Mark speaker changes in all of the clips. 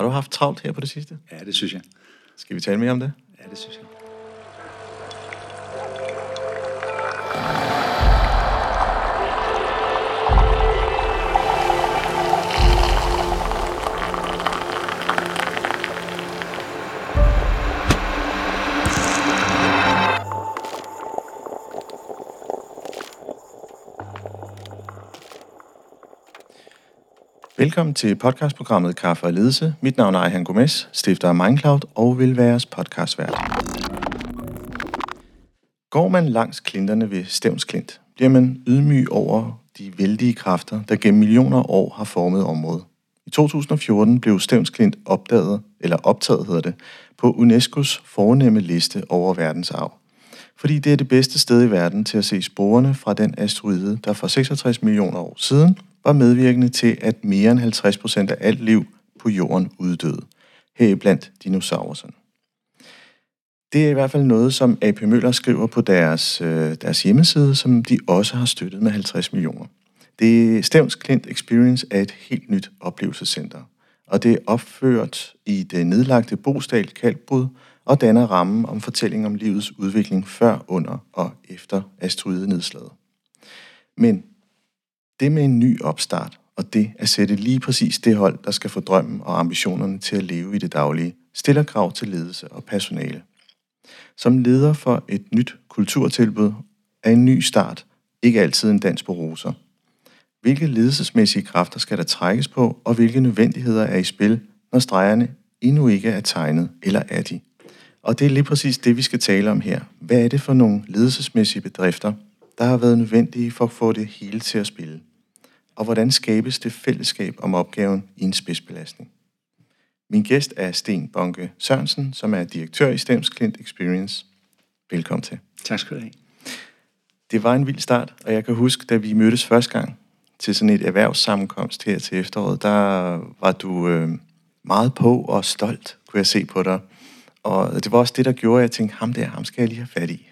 Speaker 1: Har du haft travlt her på det sidste?
Speaker 2: Ja, det synes jeg.
Speaker 1: Skal vi tale mere om det?
Speaker 2: Ja, det synes jeg.
Speaker 1: Velkommen til podcastprogrammet Kaffe og Ledelse. Mit navn er Ejhan Gomes, stifter af Mindcloud og vil være jeres podcastvært. Går man langs klinterne ved Stævns Klint, bliver man ydmyg over de vældige kræfter, der gennem millioner år har formet området. I 2014 blev Stævns Klint opdaget, eller optaget hedder det, på UNESCO's fornemme liste over verdensarv. Fordi det er det bedste sted i verden til at se sporene fra den asteroide, der for 66 millioner år siden var medvirkende til, at mere end 50 procent af alt liv på jorden uddøde, heriblandt dinosaurerne. Det er i hvert fald noget, som AP Møller skriver på deres, øh, deres hjemmeside, som de også har støttet med 50 millioner. Det Stævns Klint Experience er et helt nyt oplevelsescenter, og det er opført i det nedlagte Bostal Kalkbrud og danner rammen om fortælling om livets udvikling før, under og efter asteroidenedslaget. Men det med en ny opstart, og det at sætte lige præcis det hold, der skal få drømmen og ambitionerne til at leve i det daglige, stiller krav til ledelse og personale. Som leder for et nyt kulturtilbud er en ny start ikke altid en dans på roser. Hvilke ledelsesmæssige kræfter skal der trækkes på, og hvilke nødvendigheder er i spil, når stregerne endnu ikke er tegnet, eller er de? Og det er lige præcis det, vi skal tale om her. Hvad er det for nogle ledelsesmæssige bedrifter, der har været nødvendige for at få det hele til at spille? Og hvordan skabes det fællesskab om opgaven i en spidsbelastning? Min gæst er Sten Bonke Sørensen, som er direktør i Stems Client Experience. Velkommen til.
Speaker 2: Tak skal du have.
Speaker 1: Det var en vild start, og jeg kan huske, da vi mødtes første gang til sådan et erhvervssammenkomst her til efteråret, der var du øh, meget på og stolt, kunne jeg se på dig. Og det var også det, der gjorde, at jeg tænkte, ham der, ham skal jeg lige have fat i.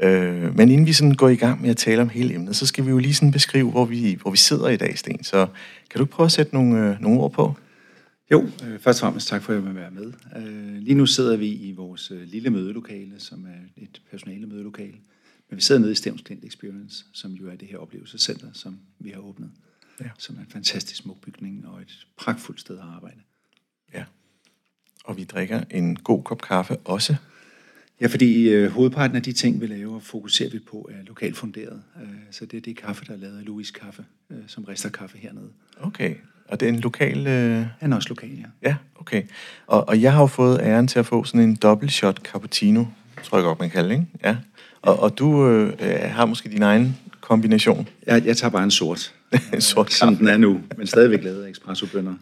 Speaker 1: Øh, men inden vi sådan går i gang med at tale om hele emnet, så skal vi jo lige sådan beskrive, hvor vi, hvor vi sidder i dag, Sten. Så kan du prøve at sætte nogle, øh, nogle ord på?
Speaker 2: Jo, øh, først og fremmest tak for, at jeg vil være med. Øh, lige nu sidder vi i vores øh, lille mødelokale, som er et personale mødelokale. Men vi sidder nede i Stævns Client Experience, som jo er det her oplevelsescenter, som vi har åbnet. Ja. Som er en fantastisk smuk bygning og et pragtfuldt sted at arbejde.
Speaker 1: Ja. Og vi drikker en god kop kaffe også.
Speaker 2: Ja, fordi øh, hovedparten af de ting, vi laver, fokuserer vi på, er lokalt funderet. Øh, så det er det kaffe, der er lavet af Louis Kaffe, øh, som rester kaffe hernede.
Speaker 1: Okay, og det er en lokal... Øh...
Speaker 2: Han er også lokal, ja.
Speaker 1: Ja, okay. Og, og jeg har jo fået æren til at få sådan en dobbelt shot cappuccino, tror jeg godt, man kalder det, ikke? Ja. Og, og du øh, har måske din egen kombination.
Speaker 2: Jeg, jeg tager bare en sort.
Speaker 1: en sort
Speaker 2: Som den er nu, men stadigvæk lavet af espresso-bønner.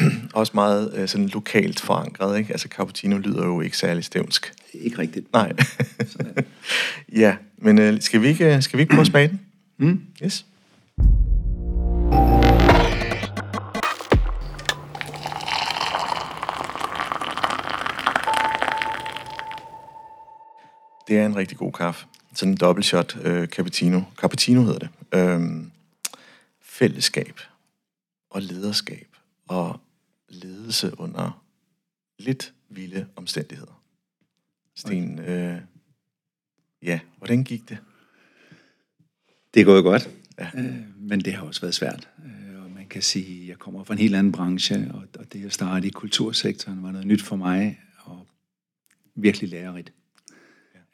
Speaker 1: også meget øh, sådan lokalt forankret, ikke? Altså cappuccino lyder jo ikke særlig stævnsk.
Speaker 2: Ikke rigtigt.
Speaker 1: Nej. ja, men øh, skal, vi ikke, skal vi ikke prøve at smage den?
Speaker 2: Mm.
Speaker 1: Yes. Det er en rigtig god kaffe. Sådan en dobbelt shot øh, cappuccino. Cappuccino hedder det. Øhm, fællesskab og lederskab og ledelse under lidt vilde omstændigheder. Sten, øh, ja, hvordan gik det?
Speaker 2: Det er gået godt,
Speaker 1: Ja.
Speaker 2: øh, men det har også været svært. Øh, og man kan sige, at jeg kommer fra en helt anden branche, og, og det at starte i kultursektoren var noget nyt for mig, og virkelig lærerigt.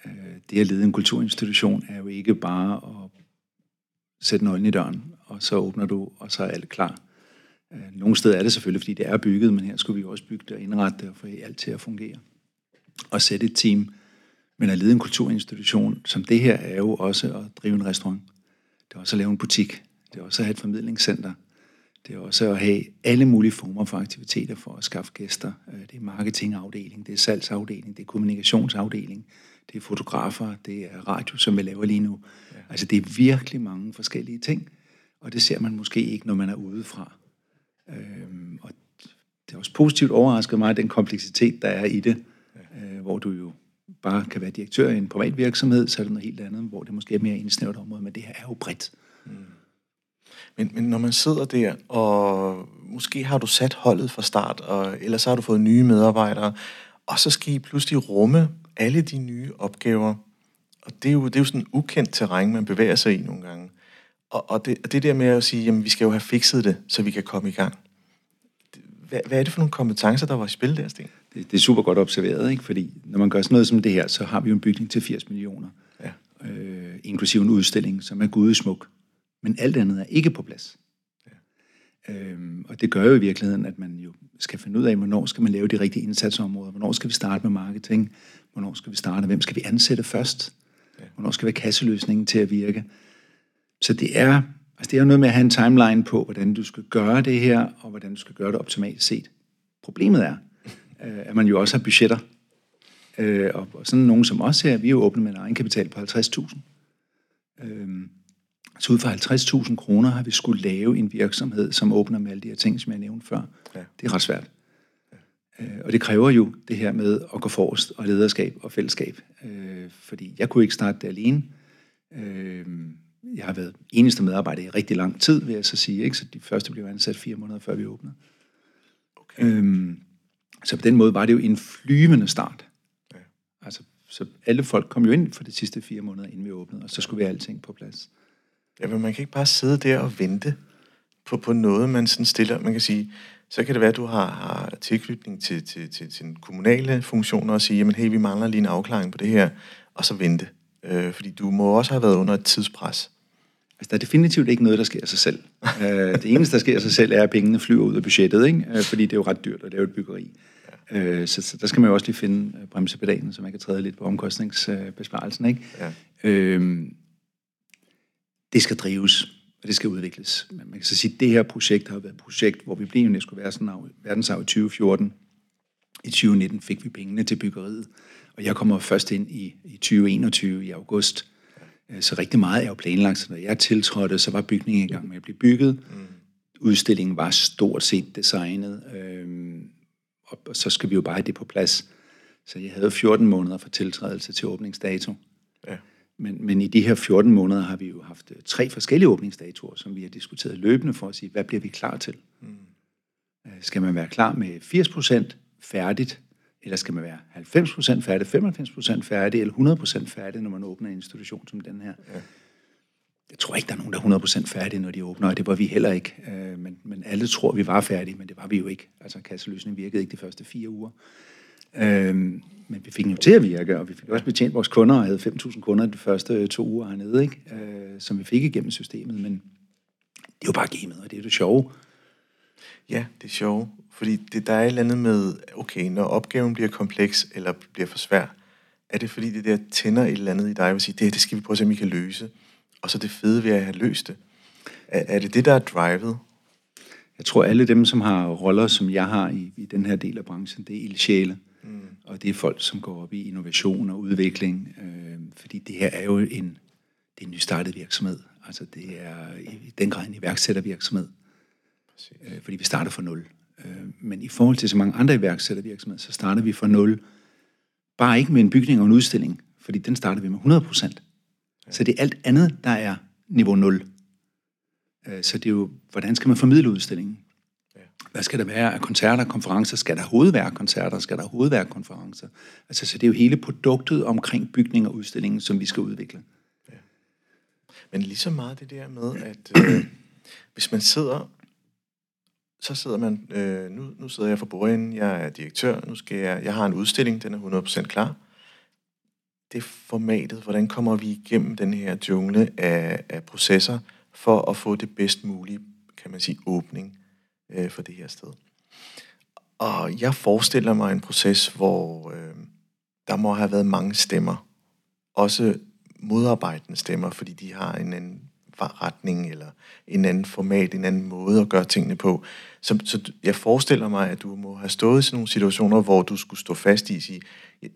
Speaker 2: Øh, det at lede en kulturinstitution er jo ikke bare at sætte nøglen i døren, og så åbner du, og så er alt klar. Øh, nogle steder er det selvfølgelig, fordi det er bygget, men her skulle vi også bygge det og indrette det og få alt til at fungere. Og sætte et team. Men at lede en kulturinstitution som det her er jo også at drive en restaurant. Det er også at lave en butik. Det er også at have et formidlingscenter. Det er også at have alle mulige former for aktiviteter for at skaffe gæster. Øh, Det er marketingafdeling, det er salgsafdeling, det er kommunikationsafdeling, det er fotografer, det er radio, som vi laver lige nu. Ja. Altså det er virkelig mange forskellige ting, og det ser man måske ikke, når man er udefra. Øhm, og det er også positivt overrasket mig, den kompleksitet, der er i det, øh, hvor du jo bare kan være direktør i en privat virksomhed, så er det noget helt andet, hvor det måske er mere indsnævret område, men det her er jo bredt.
Speaker 1: Men, men når man sidder der og måske har du sat holdet fra start, og ellers har du fået nye medarbejdere, og så skal I pludselig rumme alle de nye opgaver. Og det er jo, det er jo sådan ukendt terræn, man bevæger sig i nogle gange. Og, og, det, og det der med at sige, jamen vi skal jo have fikset det, så vi kan komme i gang. Hvad, hvad er det for nogle kompetencer, der var i spil der, Sten?
Speaker 2: Det, det er super godt observeret, ikke? fordi når man gør sådan noget som det her, så har vi jo en bygning til 80 millioner. Ja. Øh, inklusive en udstilling, som er gudesmuk. Men alt andet er ikke på plads. Ja. Øhm, og det gør jo i virkeligheden, at man jo skal finde ud af, hvornår skal man lave de rigtige indsatsområder, hvornår skal vi starte med marketing, hvornår skal vi starte, hvem skal vi ansætte først, ja. hvornår skal vi have kasseløsningen til at virke. Så det er, altså det er noget med at have en timeline på, hvordan du skal gøre det her, og hvordan du skal gøre det optimalt set. Problemet er, øh, at man jo også har budgetter. Øh, og sådan nogen som os her, vi er jo åbne med en egenkapital på 50.000. Øhm, så ud fra 50.000 kroner har vi skulle lave en virksomhed, som åbner med alle de her ting, som jeg nævnte før. Ja. Det er ret svært. Ja. Øh, og det kræver jo det her med at gå forrest og lederskab og fællesskab. Øh, fordi jeg kunne ikke starte det alene. Øh, jeg har været eneste medarbejder i rigtig lang tid, vil jeg så sige. Ikke? Så de første blev ansat fire måneder, før vi åbnede. Okay. Øhm, så på den måde var det jo en flyvende start. Ja. Altså, så alle folk kom jo ind for de sidste fire måneder, inden vi åbnede, og så skulle vi have alting på plads.
Speaker 1: Ja, men man kan ikke bare sidde der og vente på, på noget, man sådan stiller. Man kan sige, så kan det være, at du har, har tilknytning til, til, til, til kommunale funktioner og sige, jamen hey, vi mangler lige en afklaring på det her, og så vente. Øh, fordi du må også have været under et tidspres.
Speaker 2: Altså, der er definitivt ikke noget, der sker af sig selv. øh, det eneste, der sker af sig selv, er, at pengene flyver ud af budgettet, ikke? Øh, fordi det er jo ret dyrt at lave et byggeri. Ja. Øh, så, så der skal man jo også lige finde bremsepedalen, så man kan træde lidt på omkostningsbesparelsen. Ikke? Ja. Øh, det skal drives, og det skal udvikles. Men man kan så sige, at det her projekt har været et projekt, hvor vi blev sådan verdensarv i 2014. I 2019 fik vi pengene til byggeriet, og jeg kommer først ind i, i 2021 i august. Øh, så rigtig meget er jo planlagt. Så når jeg tiltrådte, så var bygningen i gang med at blive bygget. Mm. Udstillingen var stort set designet, øhm, og, og så skal vi jo bare have det på plads. Så jeg havde 14 måneder for tiltrædelse til åbningsdato. Ja. Men, men i de her 14 måneder har vi jo haft øh, tre forskellige åbningsdatoer, som vi har diskuteret løbende for at sige, hvad bliver vi klar til? Mm. Øh, skal man være klar med 80% færdigt, eller skal man være 90% færdig, 95% færdig, eller 100% færdig, når man åbner en institution som den her? Ja. Jeg tror ikke, der er nogen, der er 100% færdige, når de åbner, og det var vi heller ikke. Øh, men, men alle tror, vi var færdige, men det var vi jo ikke. Altså kasseløsningen virkede ikke de første fire uger. Øhm, men vi fik den jo til at virke, og vi fik også betjent vores kunder, og havde 5.000 kunder de første to uger hernede, ikke? Øh, som vi fik igennem systemet. Men det er jo bare gamet, og det er det sjove.
Speaker 1: Ja, det er sjove. Fordi det, der er et eller andet med, okay, når opgaven bliver kompleks eller bliver for svær, er det fordi det der tænder et eller andet i dig, og sige, det, det skal vi prøve at se, om vi kan løse. Og så det fede ved at have løst det. Er, er det det, der er drivet?
Speaker 2: Jeg tror, alle dem, som har roller, som jeg har i, i den her del af branchen, det er ildsjæle. Mm. Og det er folk, som går op i innovation og udvikling. Øh, fordi det her er jo en, det er en nystartet virksomhed. Altså det er i den grad en iværksættervirksomhed. Øh, fordi vi starter fra nul. Men i forhold til så mange andre iværksættervirksomheder, så starter vi fra nul. Bare ikke med en bygning og en udstilling, fordi den starter vi med 100 procent. Ja. Så det er alt andet, der er niveau 0. Øh, så det er jo, hvordan skal man formidle udstillingen? Hvad skal der være af koncerter og konferencer? Skal der hovedværk koncerter? Skal der hovedværk konferencer? Altså, så det er jo hele produktet omkring bygning og udstillingen, som vi skal udvikle. Ja.
Speaker 1: Men lige så meget det der med, at øh, hvis man sidder, så sidder man, øh, nu, nu sidder jeg for bordenden, jeg er direktør, nu skal jeg, jeg har en udstilling, den er 100% klar. Det formatet, hvordan kommer vi igennem den her jungle af, af processer, for at få det bedst mulige, kan man sige, åbning øh, for det her sted. Og jeg forestiller mig en proces, hvor øh, der må have været mange stemmer. Også modarbejdende stemmer, fordi de har en anden retning, eller en anden format, en anden måde at gøre tingene på. Så, så jeg forestiller mig, at du må have stået i sådan nogle situationer, hvor du skulle stå fast i at sige,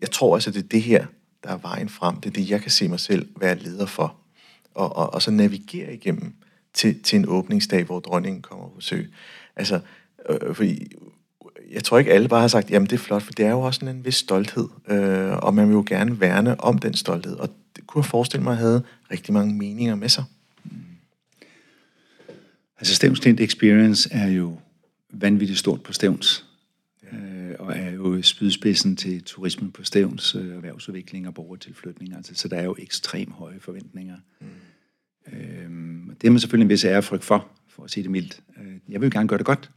Speaker 1: jeg tror altså, det er det her, der er vejen frem. Det er det, jeg kan se mig selv være leder for. Og, og, og så navigere igennem til, til en åbningsdag, hvor dronningen kommer på besøg. Altså, øh, fordi jeg tror ikke alle bare har sagt, jamen det er flot, for det er jo også en vis stolthed, øh, og man vil jo gerne værne om den stolthed, og det kunne jeg forestille mig havde rigtig mange meninger med sig.
Speaker 2: Altså Stevnsklint Experience er jo vanvittigt stort på Stævns, øh, og er jo spydspidsen til turismen på Stævns, øh, erhvervsudvikling og borgertilflytning. Altså, så der er jo ekstrem høje forventninger. Mm. Øh, det er man selvfølgelig en vis ærefrygt for, for at sige det mildt. Øh, jeg vil gerne gøre det godt.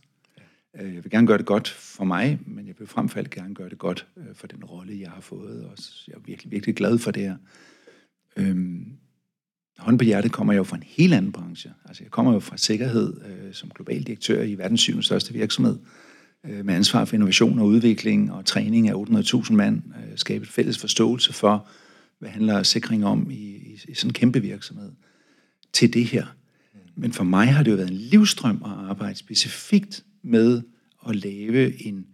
Speaker 2: Øh, jeg vil gerne gøre det godt for mig, men jeg vil frem for alt gerne gøre det godt øh, for den rolle, jeg har fået. Og jeg er virkelig, virkelig glad for det her. Øhm, hånd på hjertet kommer jeg jo fra en helt anden branche. Altså jeg kommer jo fra sikkerhed øh, som global direktør i verdens syvende største virksomhed øh, med ansvar for innovation og udvikling og træning af 800.000 mand. Øh, skabe et fælles forståelse for, hvad handler sikring om i, i, i sådan en kæmpe virksomhed til det her. Men for mig har det jo været en livstrøm at arbejde specifikt med at lave en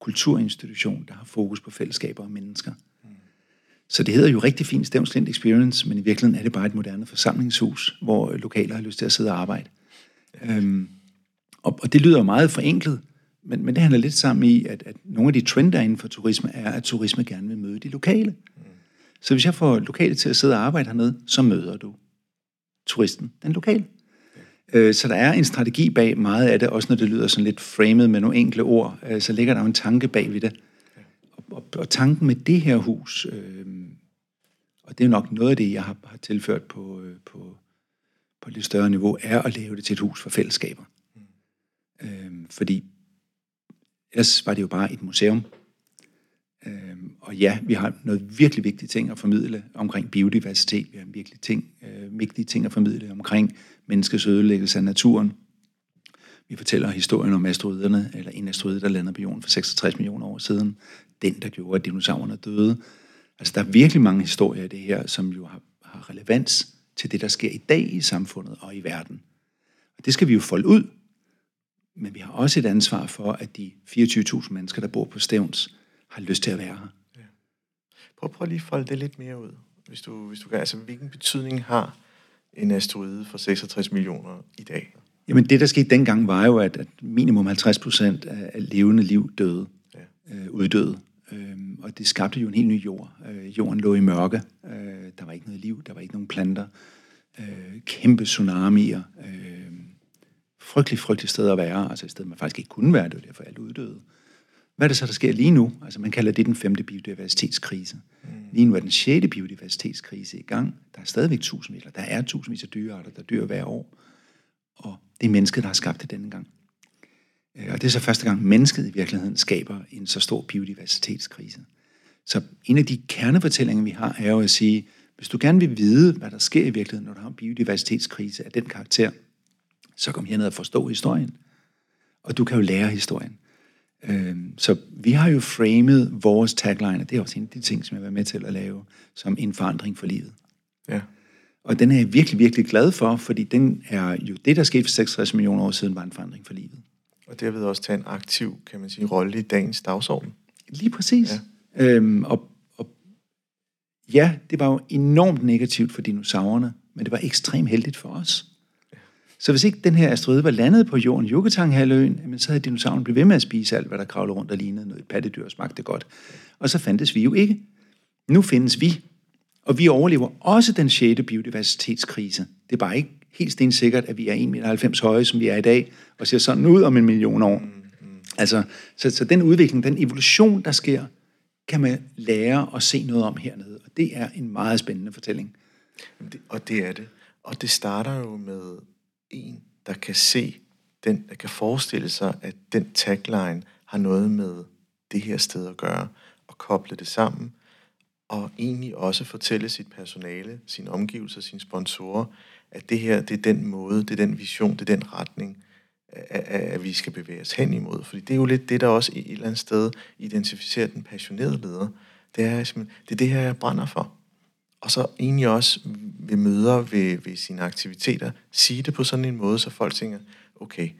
Speaker 2: kulturinstitution, der har fokus på fællesskaber og mennesker. Så det hedder jo rigtig fint Stævns Experience, men i virkeligheden er det bare et moderne forsamlingshus, hvor lokaler har lyst til at sidde og arbejde. Øhm, og, og det lyder meget forenklet, men, men det handler lidt sammen i, at, at nogle af de trender inden for turisme er, at turisme gerne vil møde de lokale. Mm. Så hvis jeg får lokale til at sidde og arbejde hernede, så møder du turisten, den lokale. Øh, så der er en strategi bag meget af det, også når det lyder sådan lidt framed med nogle enkle ord, øh, så ligger der jo en tanke bag ved det. Og, og, tanken med det her hus, øh, og det er nok noget af det, jeg har, har tilført på, øh, på, på et lidt større niveau, er at lave det til et hus for fællesskaber. Mm. Øh, fordi ellers var det jo bare et museum. Øh, og ja, vi har noget virkelig vigtige ting at formidle omkring biodiversitet. Vi har virkelig ting, øh, vigtige ting at formidle omkring menneskets ødelæggelse af naturen. Vi fortæller historien om asteroiderne, eller en asteroide, der landede på jorden for 66 millioner år siden. Den, der gjorde, at dinosaurerne døde. Altså, der er virkelig mange historier i det her, som jo har, har relevans til det, der sker i dag i samfundet og i verden. Og det skal vi jo folde ud. Men vi har også et ansvar for, at de 24.000 mennesker, der bor på Stævns, har lyst til at være her. Ja.
Speaker 1: Prøv, prøv lige at folde det lidt mere ud. Hvis du, hvis du kan, altså, hvilken betydning har en asteroide for 66 millioner i dag?
Speaker 2: Jamen det, der skete dengang, var jo, at, at minimum 50 procent af, af levende liv døde, ja. øh, uddøde. Øhm, og det skabte jo en helt ny jord. Øh, jorden lå i mørke. Øh, der var ikke noget liv, der var ikke nogen planter. Øh, kæmpe tsunamier. Øh, frygtelig, frygtelig sted at være. Altså et sted, man faktisk ikke kunne være. Det var derfor alt uddøde. Hvad er det så, der sker lige nu? Altså man kalder det den femte biodiversitetskrise. Mm. Lige nu er den sjette biodiversitetskrise i gang. Der er stadigvæk tusindvis, der er tusindvis af dyrearter, der dør hver år. Og det er mennesket, der har skabt det denne gang. Øh, og det er så første gang, mennesket i virkeligheden skaber en så stor biodiversitetskrise. Så en af de kernefortællinger, vi har, er jo at sige, hvis du gerne vil vide, hvad der sker i virkeligheden, når du har en biodiversitetskrise af den karakter, så kom herned og forstå historien. Og du kan jo lære historien. Øh, så vi har jo framet vores tagline, og det er også en af de ting, som jeg har været med til at lave, som en forandring for livet. Ja. Og den er jeg virkelig, virkelig glad for, fordi den er jo det, der skete for 66 millioner år siden, var en forandring for livet.
Speaker 1: Og derved også tage en aktiv, kan man sige, rolle i dagens dagsorden.
Speaker 2: Lige præcis. Ja. Øhm, og, og ja, det var jo enormt negativt for dinosaurerne, men det var ekstremt heldigt for os. Så hvis ikke den her asteroide var landet på jorden, Yucatan-halvøen, så havde dinosaurerne blevet ved med at spise alt, hvad der kravlede rundt og lignede noget pattedyr og smagte godt. Og så fandtes vi jo ikke. Nu findes vi. Og vi overlever også den 6. biodiversitetskrise. Det er bare ikke helt stensikkert, at vi er 1,90 meter høje, som vi er i dag, og ser sådan ud om en million år. Altså, så, så den udvikling, den evolution, der sker, kan man lære og se noget om hernede. Og det er en meget spændende fortælling.
Speaker 1: Og det er det. Og det starter jo med en, der kan se, den, der kan forestille sig, at den tagline har noget med det her sted at gøre, og koble det sammen, og egentlig også fortælle sit personale, sine omgivelser, sine sponsorer, at det her, det er den måde, det er den vision, det er den retning, at, at vi skal bevæge os hen imod. Fordi det er jo lidt det, der også i et eller andet sted identificerer den passionerede leder. Det er, det er det her, jeg brænder for og så egentlig også ved møder, ved, ved sine aktiviteter, sige det på sådan en måde, så folk tænker, okay,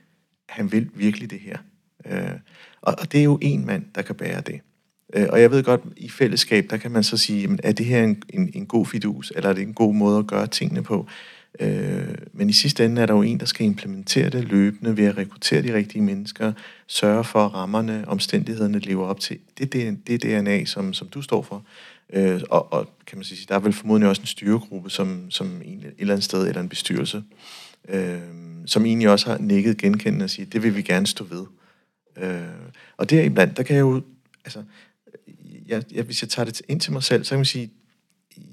Speaker 1: han vil virkelig det her. Øh, og, og det er jo en mand, der kan bære det. Øh, og jeg ved godt, i fællesskab, der kan man så sige, jamen, er det her en, en, en god fidus, eller er det en god måde at gøre tingene på? Øh, men i sidste ende er der jo en, der skal implementere det løbende ved at rekruttere de rigtige mennesker, sørge for, at rammerne, omstændighederne lever op til det, det, det DNA, som, som du står for. Øh, og, og kan man sige, der er vel formodentlig også en styregruppe, som, som en, et eller andet sted, eller en bestyrelse, øh, som egentlig også har nikket genkendende og sige, det vil vi gerne stå ved. Øh, og deriblandt, der kan jeg jo, altså, jeg, jeg, hvis jeg tager det ind til mig selv, så kan man sige,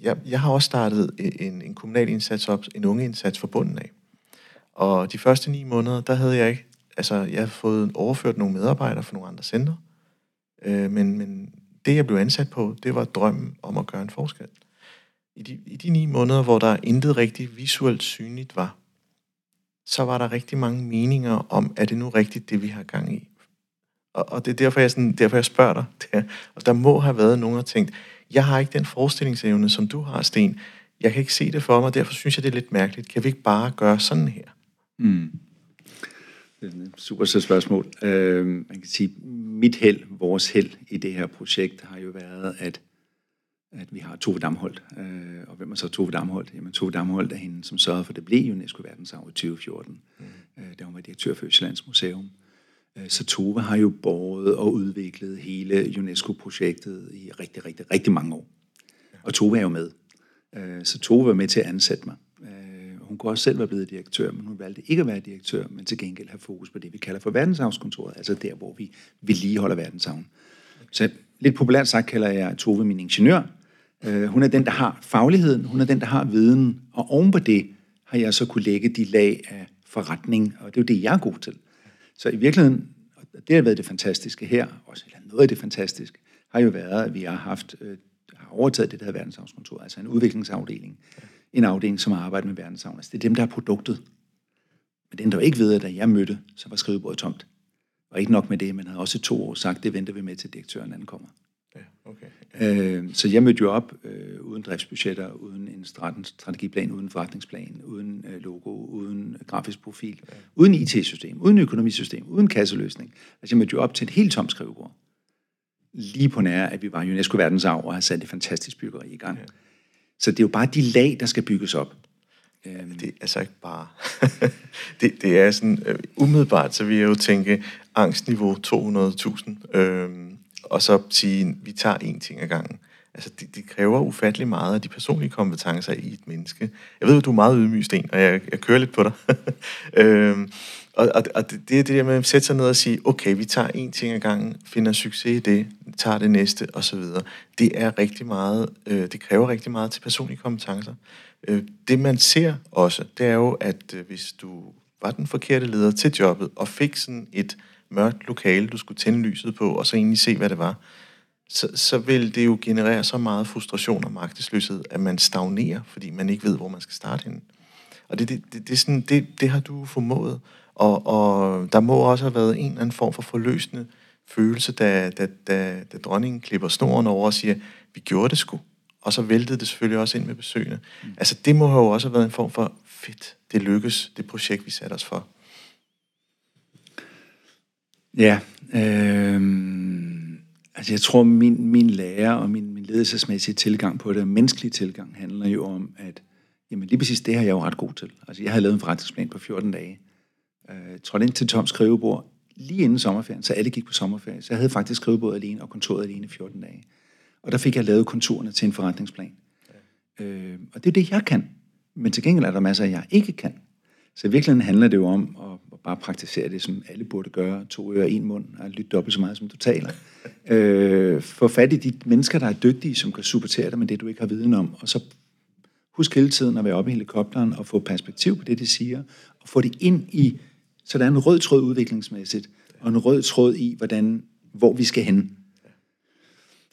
Speaker 1: jeg, jeg har også startet en, en kommunal indsats op, en unge indsats for bunden af. Og de første ni måneder, der havde jeg ikke, altså jeg havde fået overført nogle medarbejdere fra nogle andre centre, øh, men, men det jeg blev ansat på, det var drømmen om at gøre en forskel. I de, I de ni måneder, hvor der intet rigtig visuelt synligt var, så var der rigtig mange meninger om, er det nu rigtigt, det vi har gang i? Og, og det er derfor, jeg, sådan, derfor, jeg spørger dig. Der, og der må have været nogen, der tænkt, jeg har ikke den forestillingsevne, som du har, Sten. Jeg kan ikke se det for mig, derfor synes jeg, det er lidt mærkeligt. Kan vi ikke bare gøre sådan her? Mm.
Speaker 2: Det er et super sødt spørgsmål. Øh, man kan sige, mit held, vores held i det her projekt har jo været, at, at vi har Tove Damholdt. Øh, og hvem er så Tove Damholdt? Jamen Tove Damholdt er hende, som sørgede for, at det blev UNESCO verdensarv i 2014, mm. øh, da hun var direktør for Østlands Museum. Øh, Øh, Satova har jo båret og udviklet hele UNESCO-projektet i rigtig, rigtig, rigtig mange år. Og Tove er jo med. Øh, så Tove var med til at ansætte mig. Øh, hun kunne også selv være blevet direktør, men hun valgte ikke at være direktør, men til gengæld have fokus på det, vi kalder for verdenshavskontoret, altså der, hvor vi vedligeholder verdenshavn. Så lidt populært sagt kalder jeg Tove min ingeniør. Hun er den, der har fagligheden, hun er den, der har viden, og oven på det har jeg så kunne lægge de lag af forretning, og det er jo det, jeg er god til. Så i virkeligheden, og det har været det fantastiske her, også eller noget af det fantastiske, har jo været, at vi har haft øh, har overtaget det, der hedder verdenshavnskontor, altså en udviklingsafdeling. En afdeling, som arbejder med verdensarven. Altså det er dem, der har produktet. Men den, der ikke ved, at da jeg mødte, så var skrivebordet tomt. Og ikke nok med det, men havde også to år sagt, det venter vi med til direktøren ankommer. Ja, Okay. Øh, så jeg mødte jo op øh, uden driftsbudgetter, uden en strategiplan, uden forretningsplan, uden øh, logo, uden grafisk profil, ja. uden IT-system, uden økonomisystem, uden kasseløsning. Altså jeg mødte jo op til et helt tomt skrivebord. Lige på nær, at vi var UNESCO verdensarv og har sat et fantastisk byggeri i gang. Ja. Så det er jo bare de lag, der skal bygges op.
Speaker 1: Det er altså ikke bare... det, det er sådan... Øh, umiddelbart, så vil jeg jo tænke angstniveau 200.000. Øh, og så sige, vi tager én ting ad gangen. Altså, det, det kræver ufattelig meget af de personlige kompetencer i et menneske. Jeg ved, at du er meget ydmyg, Sten, og jeg, jeg kører lidt på dig. øhm, og, og, og det, det er det der med at sætte sig ned og sige, okay, vi tager én ting ad gangen, finder succes i det, tager det næste, og så videre. Det er rigtig meget, øh, det kræver rigtig meget til personlige kompetencer. Øh, det man ser også, det er jo, at øh, hvis du var den forkerte leder til jobbet, og fik sådan et mørkt lokale, du skulle tænde lyset på, og så egentlig se, hvad det var, så, så vil det jo generere så meget frustration og magtesløshed, at man stagnerer, fordi man ikke ved, hvor man skal starte henne. Og det, det, det, det, sådan, det, det har du formået. Og, og der må også have været en eller anden form for forløsende følelse, da, da, da, da dronningen klipper snoren over og siger, vi gjorde det sgu. Og så væltede det selvfølgelig også ind med besøgende. Mm. Altså det må jo også have været en form for, fedt, det lykkes, det projekt, vi satte os for.
Speaker 2: Ja, øh, altså jeg tror, min, min lærer og min, min ledelsesmæssige tilgang på det, menneskelige tilgang, handler jo om, at jamen lige præcis det har jeg jo ret god til. Altså jeg havde lavet en forretningsplan på 14 dage. Øh, trådte ind til Toms skrivebord lige inden sommerferien, så alle gik på sommerferie. Så jeg havde faktisk skrivebordet alene og kontoret alene i 14 dage. Og der fik jeg lavet konturerne til en forretningsplan. Ja. Øh, og det er det, jeg kan. Men til gengæld er der masser, jeg ikke kan. Så i virkeligheden handler det jo om at bare praktisere det, som alle burde gøre. To ører, en mund, og lytte dobbelt så meget, som du taler. øh, få fat i de mennesker, der er dygtige, som kan supportere dig med det, du ikke har viden om. Og så husk hele tiden at være oppe i helikopteren og få perspektiv på det, de siger, og få det ind i, så der er en rød tråd udviklingsmæssigt, og en rød tråd i, hvordan, hvor vi skal hen.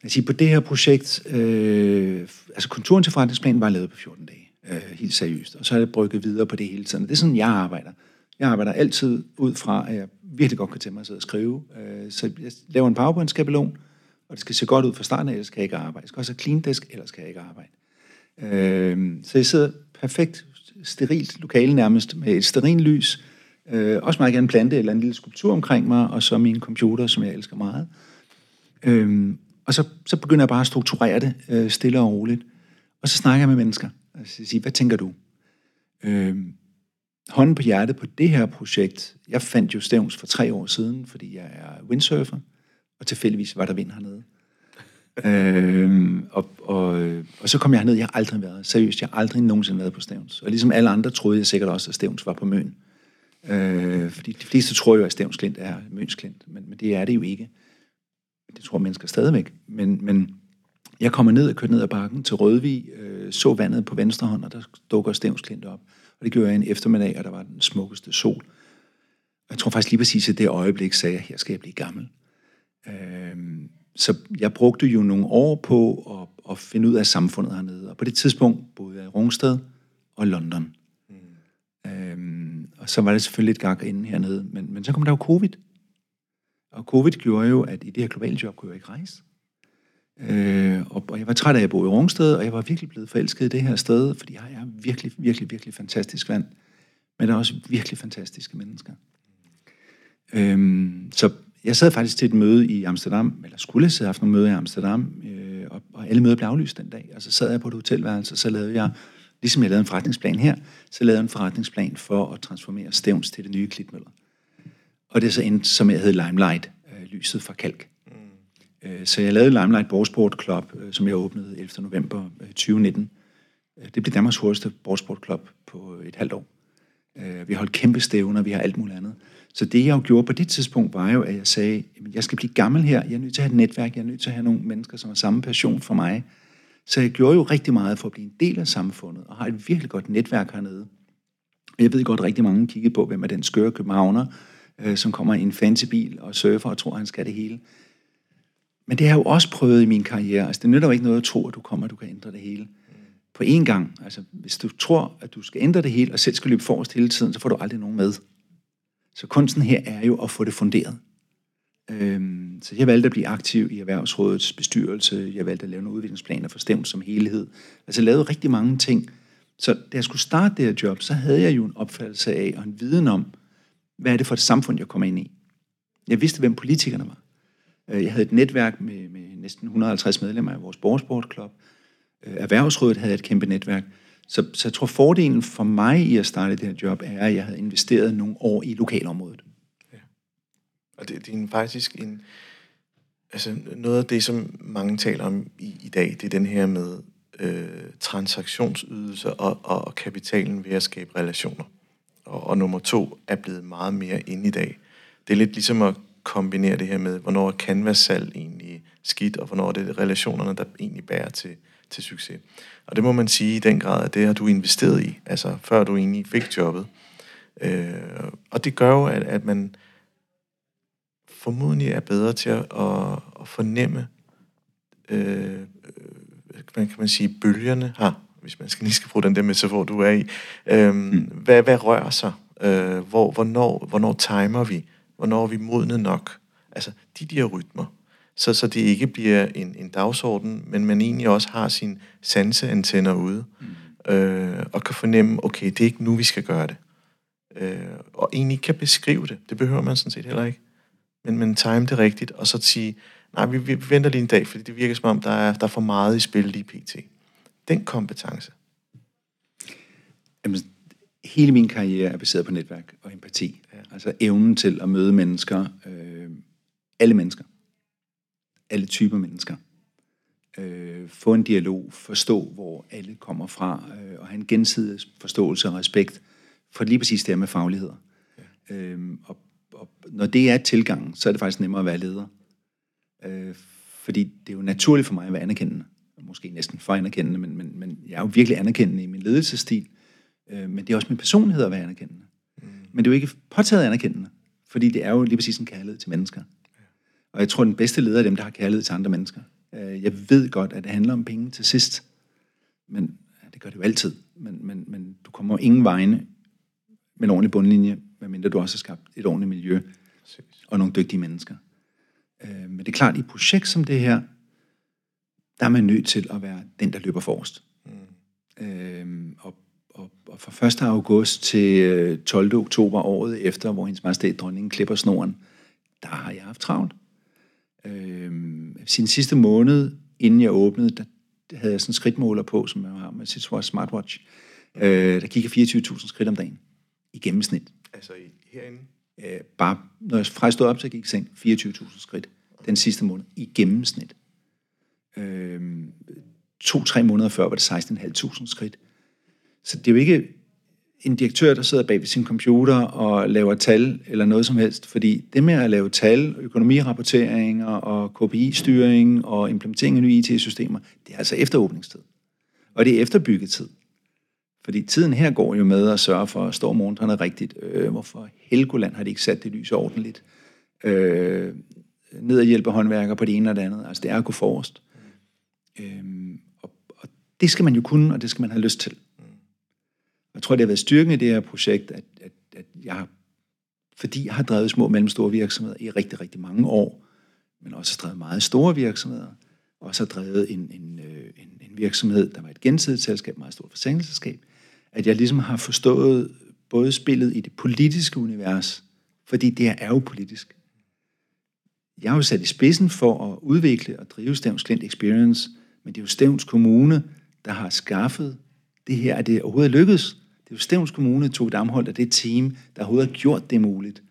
Speaker 2: Jeg siger, på det her projekt, øh, altså konturen til forretningsplanen var lavet på 14 dage, øh, helt seriøst, og så er det brygget videre på det hele tiden. Det er sådan, jeg arbejder. Jeg arbejder altid ud fra, at jeg virkelig godt kan tænke mig at sidde og skrive. Øh, så jeg laver en PowerPoint-skabelon, og det skal se godt ud fra starten af, ellers kan jeg ikke arbejde. Jeg skal også have clean desk, ellers kan jeg ikke arbejde. Øh, så jeg sidder perfekt, sterilt lokale nærmest, med et sterilt lys, øh, også meget gerne plante eller en lille skulptur omkring mig, og så min computer, som jeg elsker meget. Øh, og så, så begynder jeg bare at strukturere det øh, stille og roligt. Og så snakker jeg med mennesker. Og så siger, hvad tænker du? Øh, hånden på hjertet på det her projekt. Jeg fandt jo Stævns for tre år siden, fordi jeg er windsurfer, og tilfældigvis var der vind hernede. øhm, og, og, og så kom jeg herned, jeg har aldrig været, seriøst, jeg har aldrig nogensinde været på Stævns. Og ligesom alle andre troede jeg sikkert også, at Stævns var på Møn. Øh, fordi de fleste tror jo, at Stævns Klint er Møns Klint, men, men det er det jo ikke. Det tror mennesker stadigvæk. Men, men jeg kommer ned og kører ned ad bakken til Rødvig, øh, så vandet på venstre hånd, og der dukker Stævns Klint op. Det gjorde jeg en eftermiddag, og der var den smukkeste sol. Jeg tror faktisk lige præcis, at det øjeblik sagde jeg, her skal jeg blive gammel. Øh, så jeg brugte jo nogle år på at, at finde ud af samfundet hernede. Og på det tidspunkt boede jeg i Rungsted og London. Mm. Øhm, og så var det selvfølgelig et gak inden hernede. Men, men så kom der jo covid. Og covid gjorde jo, at i det her globale job kunne jeg ikke rejse. Øh, og, og jeg var træt af at bo i Rungsted, og jeg var virkelig blevet forelsket i det her sted, fordi jeg er virkelig, virkelig, virkelig fantastisk vand. Men der er også virkelig fantastiske mennesker. Øh, så jeg sad faktisk til et møde i Amsterdam, eller skulle have haft nogle møde i Amsterdam, øh, og, og alle møder blev aflyst den dag. Og så sad jeg på et hotelværelse, og så lavede jeg, ligesom jeg lavede en forretningsplan her, så lavede jeg en forretningsplan for at transformere Stævns til det nye Klitmøller. Og det så endte, som jeg hed Limelight, øh, lyset fra kalk. Øh, så jeg lavede Limelight Borgsport Club, øh, som jeg åbnede 11. november øh, 2019. Det blev Danmarks hurtigste Borgsport Club på et halvt år. Vi har holdt kæmpe stævner, vi har alt muligt andet. Så det, jeg jo gjorde på det tidspunkt, var jo, at jeg sagde, at jeg skal blive gammel her, jeg er nødt til at have et netværk, jeg er nødt til at have nogle mennesker, som har samme passion for mig. Så jeg gjorde jo rigtig meget for at blive en del af samfundet, og har et virkelig godt netværk hernede. Jeg ved godt, at rigtig mange kigger på, hvem er den skøre københavner, som kommer i en fancy bil og surfer og tror, at han skal det hele. Men det har jeg jo også prøvet i min karriere. Altså, det nytter jo ikke noget at tro, at du kommer, at du kan ændre det hele. På én gang. Altså, hvis du tror, at du skal ændre det hele, og selv skal løbe forrest hele tiden, så får du aldrig nogen med. Så kunsten her er jo at få det funderet. Øhm, så jeg valgte at blive aktiv i Erhvervsrådets bestyrelse. Jeg valgte at lave nogle udviklingsplaner for stemt som helhed. Altså jeg lavede rigtig mange ting. Så da jeg skulle starte det her job, så havde jeg jo en opfattelse af og en viden om, hvad er det for et samfund, jeg kommer ind i. Jeg vidste, hvem politikerne var. Øh, jeg havde et netværk med, med næsten 150 medlemmer af vores borgersportklub. Øh, Erhvervsrådet havde et kæmpe netværk. Så, så jeg tror, fordelen for mig i at starte det her job, er, at jeg havde investeret nogle år i lokalområdet. Ja.
Speaker 1: Og det, det er en, faktisk en... Altså noget af det, som mange taler om i, i dag, det er den her med øh, transaktionsydelser og, og, og kapitalen ved at skabe relationer. Og, og nummer to er blevet meget mere ind i dag. Det er lidt ligesom at kombinere det her med, hvornår er canvas-salg egentlig skidt, og hvornår er det relationerne, der egentlig bærer til, til succes. Og det må man sige i den grad, at det har du investeret i, altså før du egentlig fik jobbet. Øh, og det gør jo, at, at man formodentlig er bedre til at, at, at fornemme, øh, hvad kan man sige, bølgerne her, hvis man skal lige skal bruge den der metafor, du er i. Øh, mm. hvad, hvad rører sig? Øh, hvor, hvornår, hvornår timer vi? Hvornår er vi modne nok? Altså, de der rytmer så, så det ikke bliver en, en dagsorden, men man egentlig også har sin sanseantenner ude, mm. øh, og kan fornemme, okay, det er ikke nu, vi skal gøre det. Øh, og egentlig kan beskrive det. Det behøver man sådan set heller ikke. Men, men time det rigtigt, og så sige, nej, vi, vi venter lige en dag, fordi det virker som om, der er, der er for meget i spil lige pt. Den kompetence.
Speaker 2: Jamen, hele min karriere er baseret på netværk og empati. Altså evnen til at møde mennesker, øh, alle mennesker alle typer mennesker. Øh, få en dialog, forstå, hvor alle kommer fra, øh, og have en gensidig forståelse og respekt for lige præcis det her med fagligheder. Ja. Øh, og, og når det er tilgangen, så er det faktisk nemmere at være leder. Øh, fordi det er jo naturligt for mig at være anerkendende. Måske næsten for anerkendende, men, men, men jeg er jo virkelig anerkendende i min ledelsesstil. Øh, men det er også min personlighed at være anerkendende. Men det er jo ikke påtaget anerkendende, fordi det er jo lige præcis en kærlighed til mennesker. Og jeg tror, den bedste leder er dem, der har kærlighed til andre mennesker. Øh, jeg ved godt, at det handler om penge til sidst. Men ja, det gør det jo altid. Men, men, men du kommer ingen vegne med en ordentlig bundlinje, medmindre du også har skabt et ordentligt miljø og nogle dygtige mennesker. Øh, men det er klart, at i et projekt som det her, der er man nødt til at være den, der løber forrest. Mm. Øh, og, og, og fra 1. august til 12. oktober året efter, hvor hendes majestæt dronningen klipper snoren, der har jeg haft travlt. Øh, sin sidste måned, inden jeg åbnede, der havde jeg sådan en skridtmåler på, som jeg har med sit smartwatch. Øh, der gik jeg 24.000 skridt om dagen i gennemsnit.
Speaker 1: Altså herinde?
Speaker 2: Øh, bare, når jeg fra stod op, så gik jeg seng 24.000 skridt den sidste måned i gennemsnit. Øh, To-tre måneder før var det 16.500 skridt. Så det er jo ikke en direktør, der sidder bag ved sin computer og laver tal eller noget som helst. Fordi det med at lave tal, økonomirapporteringer og KPI-styring og implementering af nye IT-systemer, det er altså efter åbningstid. Og det er efter byggetid. Fordi tiden her går jo med at sørge for at står månederne rigtigt. Øh, hvorfor Helgoland har de ikke sat det lys ordentligt? Øh, ned og hjælpe håndværker på det ene og det andet. Altså det er at gå forrest. Øh, og, og det skal man jo kunne, og det skal man have lyst til. Jeg tror, det har været styrken i det her projekt, at, at, at jeg, fordi jeg har drevet små og mellemstore virksomheder i rigtig, rigtig mange år, men også har drevet meget store virksomheder, og også har drevet en, en, øh, en, en virksomhed, der var et gensidigt selskab, meget stort forsikringsselskab, at jeg ligesom har forstået både spillet i det politiske univers, fordi det er jo politisk. Jeg har jo sat i spidsen for at udvikle og drive Stævns Klint Experience, men det er jo Stævns Kommune, der har skaffet det her, at det overhovedet lykkedes. Det er jo Stævns Kommune, tog Damholdt og det team, der overhovedet har gjort det muligt.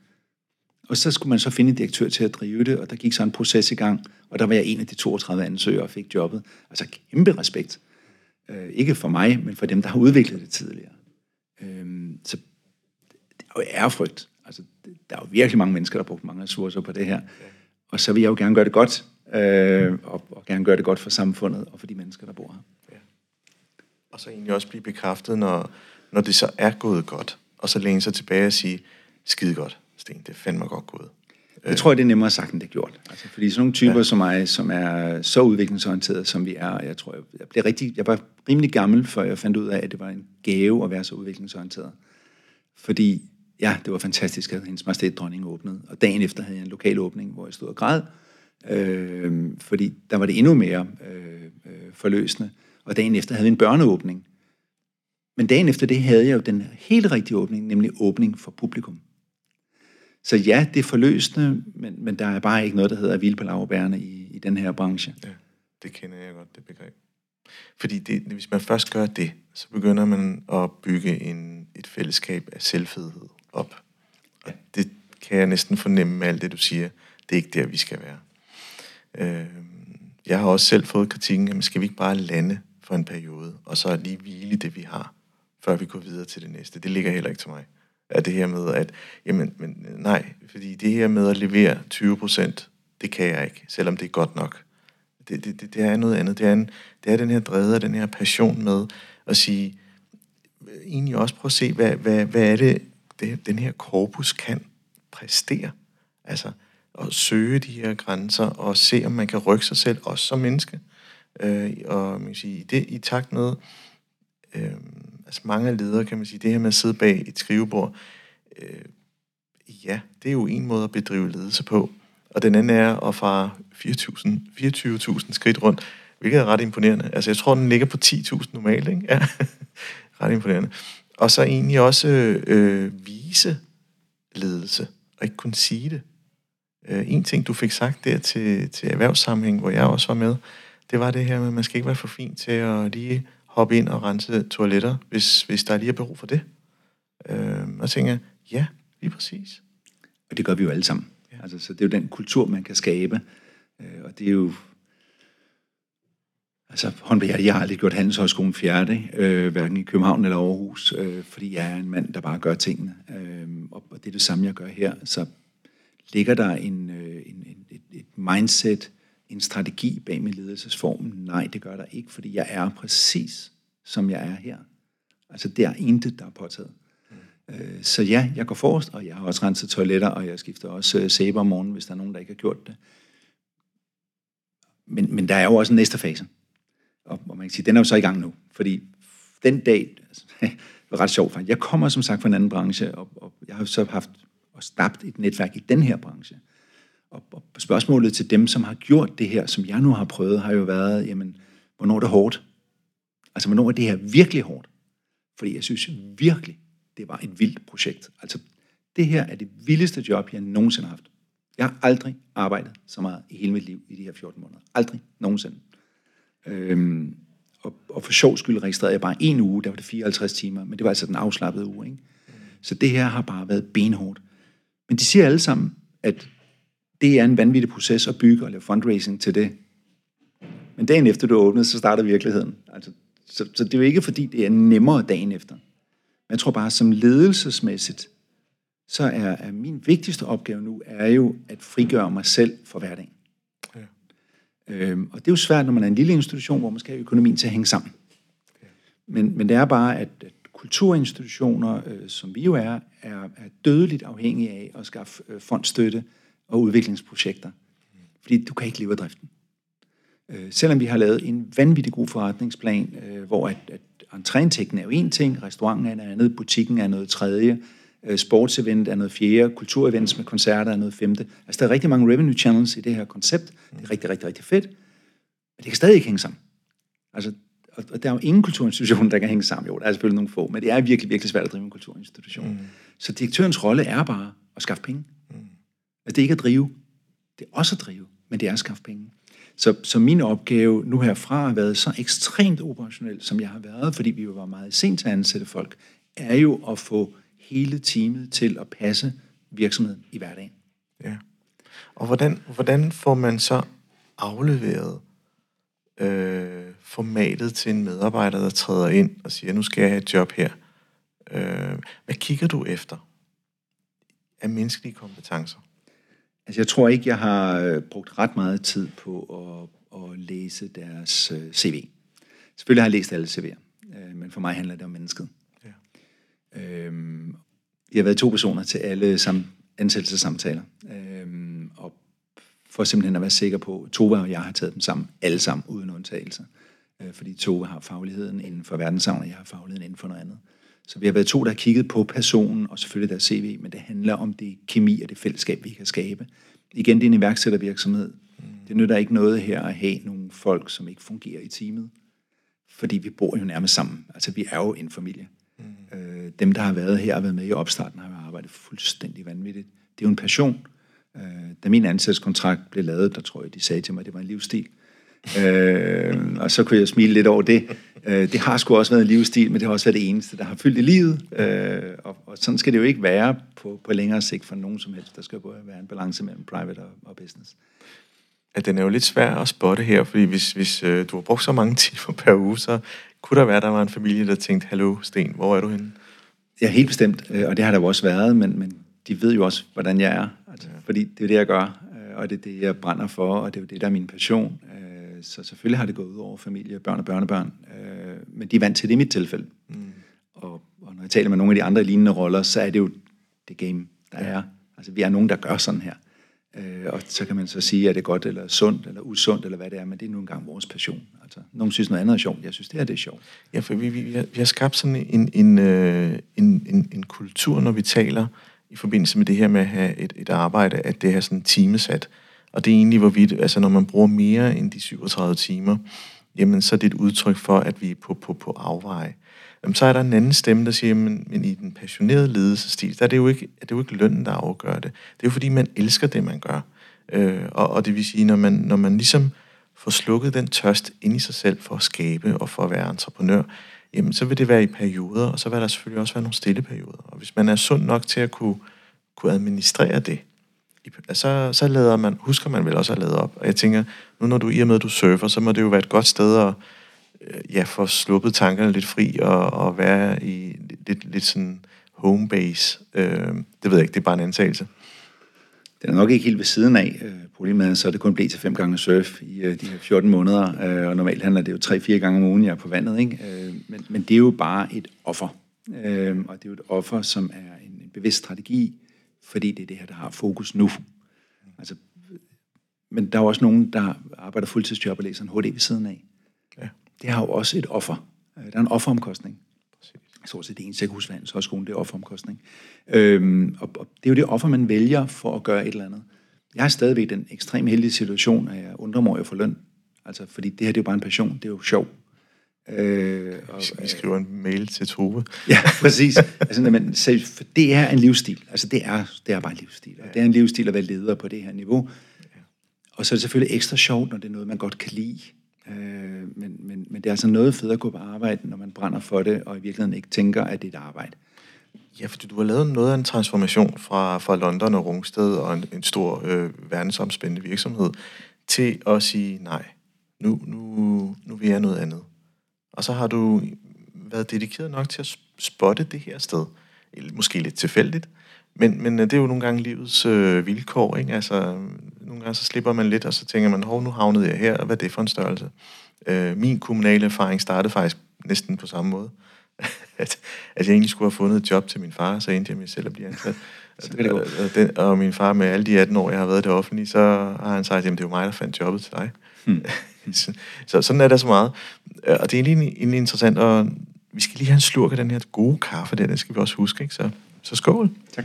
Speaker 2: Og så skulle man så finde en direktør til at drive det, og der gik så en proces i gang, og der var jeg en af de 32 ansøgere og fik jobbet. Altså kæmpe respekt. Øh, ikke for mig, men for dem, der har udviklet det tidligere. Øh, så det er jo ærefrygt. Altså, der er jo virkelig mange mennesker, der har brugt mange ressourcer på det her. Og så vil jeg jo gerne gøre det godt, øh, og, og gerne gøre det godt for samfundet og for de mennesker, der bor her. Ja.
Speaker 1: Og så egentlig også blive bekræftet, når, når det så er gået godt, og så læne sig tilbage og sige, skide godt, Sten, det er fandme godt gået.
Speaker 2: Jeg tror, det er nemmere sagt, end det er gjort. Altså, fordi sådan nogle typer ja. som mig, som er så udviklingsorienterede, som vi er, jeg tror, jeg, jeg blev rigtig, jeg var rimelig gammel, før jeg fandt ud af, at det var en gave at være så udviklingsorienteret. Fordi, ja, det var fantastisk, at hendes majestæt dronning åbnede. Og dagen efter havde jeg en lokal åbning, hvor jeg stod og græd. Øh, fordi der var det endnu mere øh, øh, forløsende. Og dagen efter havde vi en børneåbning. Men dagen efter det havde jeg jo den helt rigtige åbning, nemlig åbning for publikum. Så ja, det er forløsende, men, men der er bare ikke noget, der hedder hvile på lavbærene i, i den her branche. Ja,
Speaker 1: det kender jeg godt, det begreb. Fordi det, hvis man først gør det, så begynder man at bygge en, et fællesskab af selvfedhed op. Og det kan jeg næsten fornemme med alt det, du siger. Det er ikke der, vi skal være. Øh, jeg har også selv fået kritikken, at skal vi ikke bare lande for en periode, og så lige hvile det, vi har, før vi går videre til det næste. Det ligger heller ikke til mig At det her med, at jamen, men, nej, fordi det her med at levere 20 procent, det kan jeg ikke, selvom det er godt nok. Det, det, det, det er noget andet. Det er, en, det er den her drevet og den her passion med at sige, egentlig også prøve at se, hvad, hvad, hvad er det, det, den her korpus kan præstere. Altså at søge de her grænser og se, om man kan rykke sig selv, også som menneske. Øh, og man kan sige, det i takt med, øh, altså mange ledere, kan man sige, det her med at sidde bag et skrivebord, øh, ja, det er jo en måde at bedrive ledelse på. Og den anden er at fare 24.000 24 skridt rundt, hvilket er ret imponerende. Altså jeg tror, den ligger på 10.000 normalt, ikke? Ja, ret imponerende. Og så egentlig også øh, vise ledelse, og ikke kun sige det. Øh, en ting, du fik sagt der til, til erhvervssammenhæng, hvor jeg også var med, det var det her med, at man skal ikke være for fin til at lige hoppe ind og rense toiletter, hvis, hvis der lige er behov for det. Øh, og tænker ja, lige præcis.
Speaker 2: Og det gør vi jo alle sammen. Ja. Altså, så det er jo den kultur, man kan skabe. Øh, og det er jo... Altså, håndværk, jeg har aldrig gjort Handelshøjskolen færdig, øh, hverken i København eller Aarhus, øh, fordi jeg er en mand, der bare gør tingene. Øh, og, og det er det samme, jeg gør her. Så ligger der en, øh, en, en, et, et mindset, en strategi bag min ledelsesform? Nej, det gør der ikke, fordi jeg er præcis, som jeg er her. Altså, det er intet, der er påtaget. Mm. Så ja, jeg går forrest, og jeg har også renset toiletter, og jeg skifter også øh, om morgenen, hvis der er nogen, der ikke har gjort det. Men, men der er jo også en næste fase. Og, og man kan sige, den er jo så i gang nu. Fordi den dag, altså, det var ret sjovt, faktisk. jeg kommer som sagt fra en anden branche, og, og jeg har så haft og stabt et netværk i den her branche. Og, og spørgsmålet til dem, som har gjort det her, som jeg nu har prøvet, har jo været, jamen, hvornår er det hårdt? Altså, hvornår er det her virkelig hårdt? Fordi jeg synes virkelig, det var et vildt projekt. Altså, det her er det vildeste job, jeg nogensinde har haft. Jeg har aldrig arbejdet så meget i hele mit liv i de her 14 måneder. Aldrig nogensinde. Øhm, og, og for sjov skyld registrerede jeg bare en uge, der var det 54 timer, men det var altså den afslappede uge. Ikke? Så det her har bare været benhårdt. Men de siger alle sammen, at det er en vanvittig proces at bygge og lave fundraising til det. Men dagen efter du åbnede, så starter virkeligheden. Altså, så, så det er jo ikke fordi, det er nemmere dagen efter. Men jeg tror bare, som ledelsesmæssigt, så er, er min vigtigste opgave nu, er jo at frigøre mig selv for hverdagen. Ja. Øhm, og det er jo svært, når man er en lille institution, hvor man skal have økonomien til at hænge sammen. Ja. Men, men det er bare, at, at kulturinstitutioner, øh, som vi jo er, er, er dødeligt afhængige af at skaffe øh, fondstøtte og udviklingsprojekter. Fordi du kan ikke leve af driften. Øh, selvom vi har lavet en vanvittig god forretningsplan, øh, hvor at, at entréindtægten er jo en ting, restauranten er noget andet, butikken er noget tredje, øh, sportsevent er noget fjerde, kulturevents med koncerter er noget femte. Altså der er rigtig mange revenue channels i det her koncept. Det er rigtig, rigtig, rigtig fedt. Men det kan stadig ikke hænge sammen. Altså, og der er jo ingen kulturinstitution, der kan hænge sammen. Jo, der er selvfølgelig nogle få, men det er virkelig, virkelig svært at drive en kulturinstitution. Mm. Så direktørens rolle er bare at skaffe penge. Altså det er ikke at drive, det er også at drive, men det er at skaffe penge. Så, så min opgave nu herfra har været så ekstremt operationel, som jeg har været, fordi vi jo var meget sent til at ansætte folk, er jo at få hele teamet til at passe virksomheden i hverdagen.
Speaker 1: Ja. Og hvordan, hvordan får man så afleveret øh, formatet til en medarbejder, der træder ind og siger, nu skal jeg have et job her? Øh, hvad kigger du efter af menneskelige kompetencer?
Speaker 2: Altså, jeg tror ikke, jeg har øh, brugt ret meget tid på at, at læse deres øh, CV. Selvfølgelig har jeg læst alle CV'er, øh, men for mig handler det om mennesket. Ja. Øhm, jeg har været to personer til alle sam, ansættelsessamtaler, øhm, og for simpelthen at være sikker på, Tove og jeg har taget dem sammen, alle sammen, uden undtagelser. Øh, fordi Tove har fagligheden inden for verdensavn, og jeg har fagligheden inden for noget andet. Så vi har været to, der har kigget på personen, og selvfølgelig deres CV, men det handler om det kemi og det fællesskab, vi kan skabe. Igen, det er en iværksættervirksomhed. Mm. Det nytter ikke noget her at have nogle folk, som ikke fungerer i teamet, fordi vi bor jo nærmest sammen. Altså, vi er jo en familie. Mm. Øh, dem, der har været her og været med i opstarten, har jo arbejdet fuldstændig vanvittigt. Det er jo en passion. Øh, da min ansættelseskontrakt blev lavet, der tror jeg, de sagde til mig, at det var en livsstil. Øh, og så kunne jeg smile lidt over det. Øh, det har sgu også været en livsstil, men det har også været det eneste, der har fyldt i livet. Øh, og, og sådan skal det jo ikke være på, på længere sigt for nogen som helst. Der skal både være en balance mellem private og, og business.
Speaker 1: Ja, den er jo lidt svær at spotte her, fordi hvis, hvis øh, du har brugt så mange timer per uge, så kunne der være, der var en familie, der tænkte, hallo Sten, hvor er du henne?
Speaker 2: Ja, helt bestemt, øh, og det har der jo også været, men, men de ved jo også, hvordan jeg er. Altså, ja. Fordi det er det, jeg gør, øh, og det er det, jeg brænder for, og det er det, der er min passion. Så selvfølgelig har det gået ud over familie, børn og børnebørn, øh, men de er vant til det i mit tilfælde. Mm. Og, og når jeg taler med nogle af de andre lignende roller, så er det jo det game, der ja. er. Altså vi er nogen, der gør sådan her. Øh, og så kan man så sige, at det er godt eller sundt eller usundt eller hvad det er, men det er nu engang vores passion. Altså, nogen synes noget andet er sjovt, jeg synes det her det er sjovt.
Speaker 1: Ja, for vi, vi, vi, har, vi har skabt sådan en, en, øh, en, en, en kultur, når vi taler i forbindelse med det her med at have et, et arbejde, at det er sådan timesat. Og det er egentlig, hvorvidt, altså når man bruger mere end de 37 timer, jamen så er det et udtryk for, at vi er på, på, på afveje. Jamen, så er der en anden stemme, der siger, men, men i den passionerede ledelsesstil, der er det, jo ikke, er det jo ikke lønnen, der afgør det. Det er jo fordi, man elsker det, man gør. Øh, og, og det vil sige, når man, når man ligesom får slukket den tørst ind i sig selv for at skabe og for at være entreprenør, jamen så vil det være i perioder, og så vil der selvfølgelig også være nogle stille perioder. Og hvis man er sund nok til at kunne, kunne administrere det, så, så lader man, husker man vel også at lade op. Og jeg tænker, nu når du i og med, at du surfer, så må det jo være et godt sted at øh, ja, få sluppet tankerne lidt fri og, og være i lidt, lidt sådan home base. Øh, det ved jeg ikke, det er bare en antagelse.
Speaker 2: Den er nok ikke helt ved siden af. Øh, problemet er, så er det kun blevet til fem gange surf i øh, de her 14 måneder, øh, og normalt handler det jo tre-fire gange om ugen, jeg er på vandet. Ikke? Øh, men, men det er jo bare et offer. Øh, og det er jo et offer, som er en, en bevidst strategi, fordi det er det her, der har fokus nu. Altså, men der er jo også nogen, der arbejder fuldtidsjob og læser en HD ved siden af. Ja. Det har jo også et offer. Øh, der er en offeromkostning. Jeg tror det eneste, jeg kan huske, så skolen, det er offeromkostning. Øhm, og, og det er jo det offer, man vælger for at gøre et eller andet. Jeg er stadigvæk den ekstremt heldige situation, at jeg undrer mig over at få løn. Altså, fordi det her det er jo bare en passion, det er jo sjov.
Speaker 1: Øh, og, vi skriver en mail til Tove.
Speaker 2: Ja, præcis. altså, men, så, for det er en livsstil. Altså, det er, det er bare en livsstil. Og det er en livsstil at være leder på det her niveau. Og så er det selvfølgelig ekstra sjovt, når det er noget, man godt kan lide. Øh, men, men, men det er altså noget fedt at gå på arbejde, når man brænder for det, og i virkeligheden ikke tænker, at det er et arbejde.
Speaker 1: Ja, fordi du har lavet noget af en transformation fra, fra London og Rungsted og en, en stor øh, verdensomspændende virksomhed til at sige nej. Nu, nu, nu vil jeg noget andet. Og så har du været dedikeret nok til at spotte det her sted? Måske lidt tilfældigt, men, men øh, det er jo nogle gange livets øh, vilkår, ikke? Altså, nogle gange så slipper man lidt, og så tænker man, hov, nu havnede jeg her, hvad er det for en størrelse? Øh, min kommunale erfaring startede faktisk næsten på samme måde. at, at jeg egentlig skulle have fundet et job til min far, så endte jeg med selv at blive ansat. og, og, den, og min far med alle de 18 år, jeg har været i det offentlige, så har han sagt, at det er jo mig, der fandt jobbet til dig. Hmm. så sådan er der så meget. Øh, og det er egentlig, egentlig interessant, og vi skal lige have en slurk af den her gode kaffe der, det skal vi også huske, ikke? Så, så skål.
Speaker 2: Tak.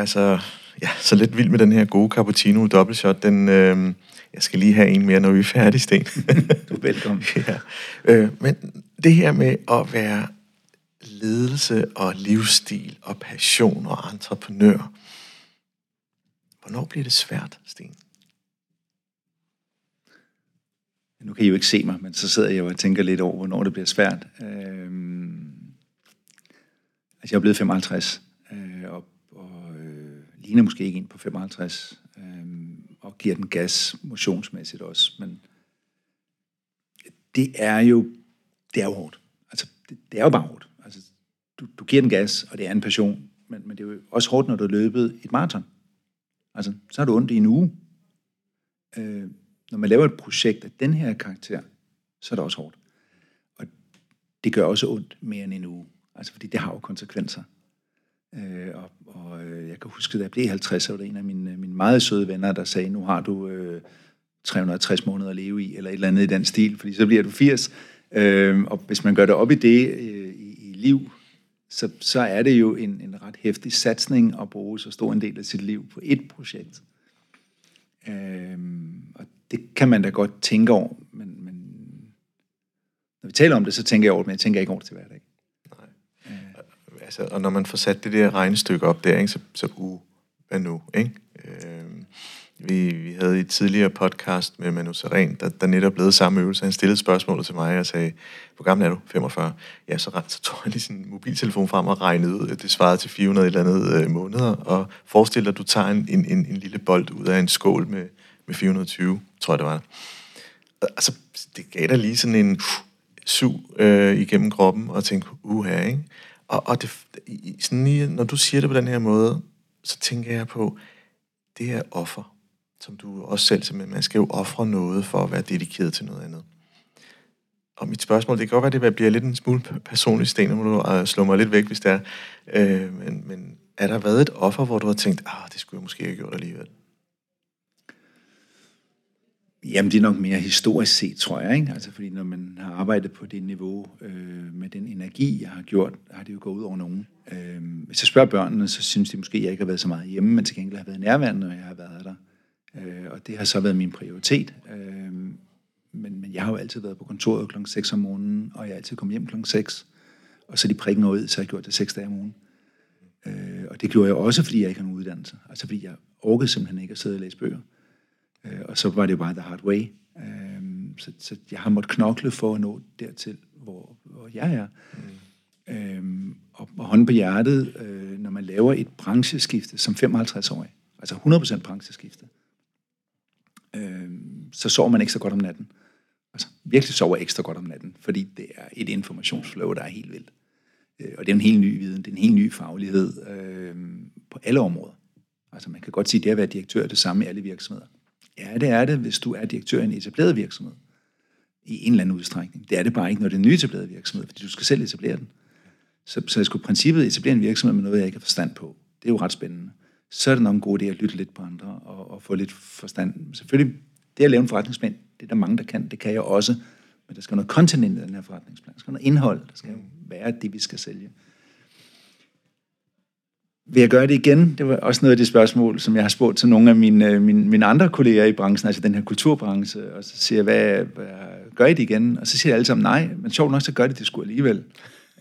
Speaker 1: Er så, ja, så lidt vild med den her gode cappuccino dobbeltshot. Den, øh, jeg skal lige have en mere, når vi er færdige, Sten.
Speaker 2: du er velkommen.
Speaker 1: ja. øh, men det her med at være ledelse og livsstil og passion og entreprenør, hvornår bliver det svært, Sten?
Speaker 2: Nu kan I jo ikke se mig, men så sidder jeg og tænker lidt over, hvornår det bliver svært. Øhm, altså, jeg er blevet 55, øh, og ligner måske ikke en på 55, øh, og giver den gas motionsmæssigt også, men det er jo, det er jo hårdt. Altså, det, det er jo bare hårdt. Altså, du, du giver den gas, og det er en passion, men, men det er jo også hårdt, når du har løbet et maraton. Altså, så har du ondt i en uge. Øh, når man laver et projekt af den her karakter, så er det også hårdt. Og det gør også ondt mere end en uge. Altså, fordi det har jo konsekvenser. Øh, og, og øh, jeg kan huske, da jeg blev 50, så var der en af mine, øh, mine meget søde venner, der sagde, nu har du øh, 360 måneder at leve i, eller et eller andet i den stil, fordi så bliver du 80. Øh, og hvis man gør det op i det øh, i, i liv, så, så er det jo en, en ret hæftig satsning at bruge så stor en del af sit liv på et projekt. Øh, og det kan man da godt tænke over, men, men når vi taler om det, så tænker jeg over det, men jeg tænker ikke over det til hverdag
Speaker 1: altså, og når man får sat det der regnestykke op der, ikke, så, så uh, hvad nu, ikke? Øh, vi, vi havde i et tidligere podcast med Manu Seren, der, der netop lavede samme øvelse. Han stillede spørgsmålet til mig og sagde, hvor gammel er du? 45. Ja, så, så tog han lige sin mobiltelefon frem og regnede ud, det svarede til 400 eller andet øh, måneder. Og forestil dig, at du tager en, en, en, en lille bold ud af en skål med, med 420, tror jeg det var. Altså, det gav dig lige sådan en uh, sug øh, igennem kroppen, og tænkte, uha, ikke? Og, og det, sådan lige, når du siger det på den her måde, så tænker jeg på det her offer, som du også selv siger, man skal jo ofre noget for at være dedikeret til noget andet. Og mit spørgsmål, det kan godt være, det bliver lidt en smule personlig Sten, må du øh, slå mig lidt væk, hvis det er. Øh, men, men er der været et offer, hvor du har tænkt, ah, det skulle jeg måske have gjort alligevel?
Speaker 2: Jamen, det er nok mere historisk set, tror jeg. Ikke? Altså, fordi når man har arbejdet på det niveau øh, med den energi, jeg har gjort, har det jo gået ud over nogen. Øh, hvis jeg spørger børnene, så synes de måske, at jeg ikke har været så meget hjemme, men til gengæld har jeg været nærværende, når jeg har været der. Øh, og det har så været min prioritet. Øh, men, men jeg har jo altid været på kontoret kl. 6 om morgenen, og jeg er altid kommet hjem kl. 6. Og så de prikken ud, så har jeg gjort det 6 dage om ugen. Øh, og det gjorde jeg også, fordi jeg ikke har nogen uddannelse. Altså fordi jeg orkede simpelthen ikke at sidde og læse bøger. Øh, og så var det bare the hard way. Øh, så, så jeg har måttet knokle for at nå dertil, hvor, hvor jeg er. Mm. Øh, og, og hånden på hjertet, øh, når man laver et brancheskifte som 55-årig, altså 100% brancheskifte, øh, så sover man ikke så godt om natten. Altså virkelig sover ekstra godt om natten, fordi det er et informationsflow, der er helt vildt. Øh, og det er en helt ny viden, det er en helt ny faglighed øh, på alle områder. Altså man kan godt sige, at det at være direktør er det samme i alle virksomheder. Ja, det er det, hvis du er direktør i en etableret virksomhed. I en eller anden udstrækning. Det er det bare ikke, når det er en nyetableret virksomhed, fordi du skal selv etablere den. Så, så jeg skulle princippet etablere en virksomhed med noget, jeg ikke har forstand på. Det er jo ret spændende. Så er det nok en god idé at lytte lidt på andre og, og få lidt forstand. Selvfølgelig, det at lave en forretningsplan, det er der mange, der kan. Det kan jeg også. Men der skal noget content ind i den her forretningsplan. Der skal noget indhold. Der skal være det, vi skal sælge. Vil jeg gøre det igen? Det var også noget af det spørgsmål, som jeg har spurgt til nogle af mine, øh, mine, mine andre kolleger i branchen, altså den her kulturbranche, og så siger jeg, hvad, hvad gør I det igen? Og så siger jeg alle sammen nej, men sjovt nok, så gør det det sgu alligevel.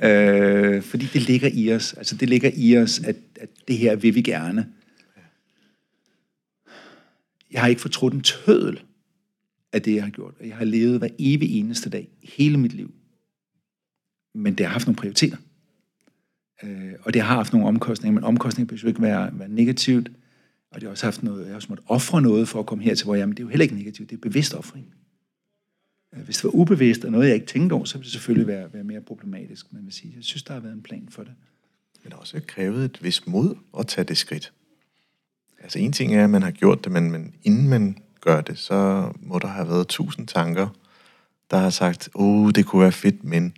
Speaker 2: Øh, fordi det ligger i os. Altså det ligger i os, at, at det her vil vi gerne. Jeg har ikke fortrudt en tødel af det, jeg har gjort. Og jeg har levet hver evig eneste dag, hele mit liv. Men det har haft nogle prioriteter. Øh, og det har haft nogle omkostninger, men omkostninger behøver ikke være, være negativt. Og det har også haft noget, jeg har også måttet ofre noget for at komme hertil, hvor jeg, men det er jo heller ikke negativt, det er bevidst offring. Øh, hvis det var ubevidst og noget, jeg ikke tænkte over, så ville det selvfølgelig være, være mere problematisk. Men jeg, sige, jeg synes, der har været en plan for det.
Speaker 1: Men også krævet et vis mod at tage det skridt. Altså en ting er, at man har gjort det, men, men inden man gør det, så må der have været tusind tanker, der har sagt, åh, oh, det kunne være fedt, men...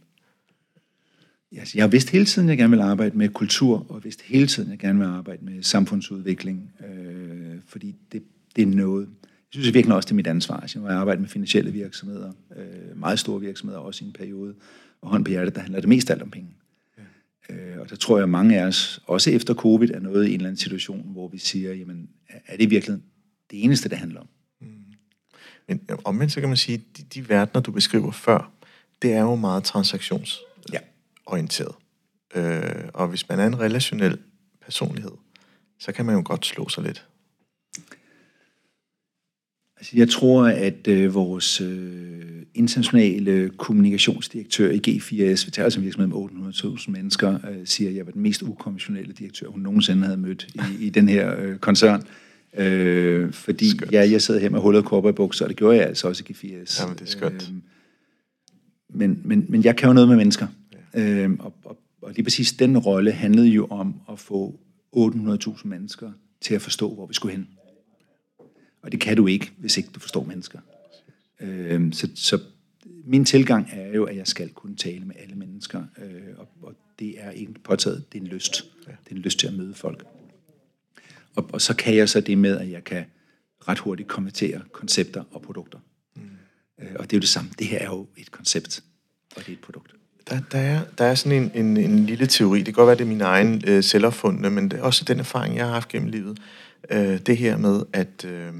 Speaker 2: Altså, jeg har vidst hele tiden, at jeg gerne vil arbejde med kultur, og vidst hele tiden, at jeg gerne vil arbejde med samfundsudvikling, øh, fordi det, det er noget. Jeg synes virkelig også, det er mit ansvar. Altså, jeg har arbejdet med finansielle virksomheder, øh, meget store virksomheder, også i en periode, og hånd på hjertet, der handler det mest alt om penge. Ja. Øh, og der tror jeg, at mange af os, også efter covid, er nået i en eller anden situation, hvor vi siger, jamen, er det virkelig det eneste, det handler om? Mm.
Speaker 1: Men omvendt så kan man sige, at de, de verdener, du beskriver før, det er jo meget transaktionsorienteret. Ja. Øh, og hvis man er en relationel personlighed, så kan man jo godt slå sig lidt.
Speaker 2: Altså, jeg tror, at øh, vores øh, internationale kommunikationsdirektør i G4S, vi tager altså en virksomhed med 800.000 mennesker, øh, siger, at jeg var den mest ukonventionelle direktør, hun nogensinde havde mødt i, i den her øh, koncern. Øh, fordi ja, jeg sad her med hullet kopper i bukser, og det gjorde jeg altså også i G4S.
Speaker 1: Jamen, det er skønt. Øh,
Speaker 2: men, men, men jeg kan jo noget med mennesker. Ja. Øh, og, og, og lige præcis den rolle handlede jo om at få 800.000 mennesker til at forstå, hvor vi skulle hen. Og det kan du ikke, hvis ikke du forstår mennesker. Øh, så, så min tilgang er jo, at jeg skal kunne tale med alle mennesker, øh, og, og det er ikke påtaget, det er en lyst. Det er en lyst til at møde folk. Og, og så kan jeg så det med, at jeg kan ret hurtigt konvertere koncepter og produkter. Mm. Øh, og det er jo det samme. Det her er jo et koncept, og det er et produkt.
Speaker 1: Der, der, er, der er sådan en, en, en lille teori. Det kan godt være, det er min egen øh, selvopfundne, men det er også den erfaring, jeg har haft gennem livet. Øh, det her med, at øh,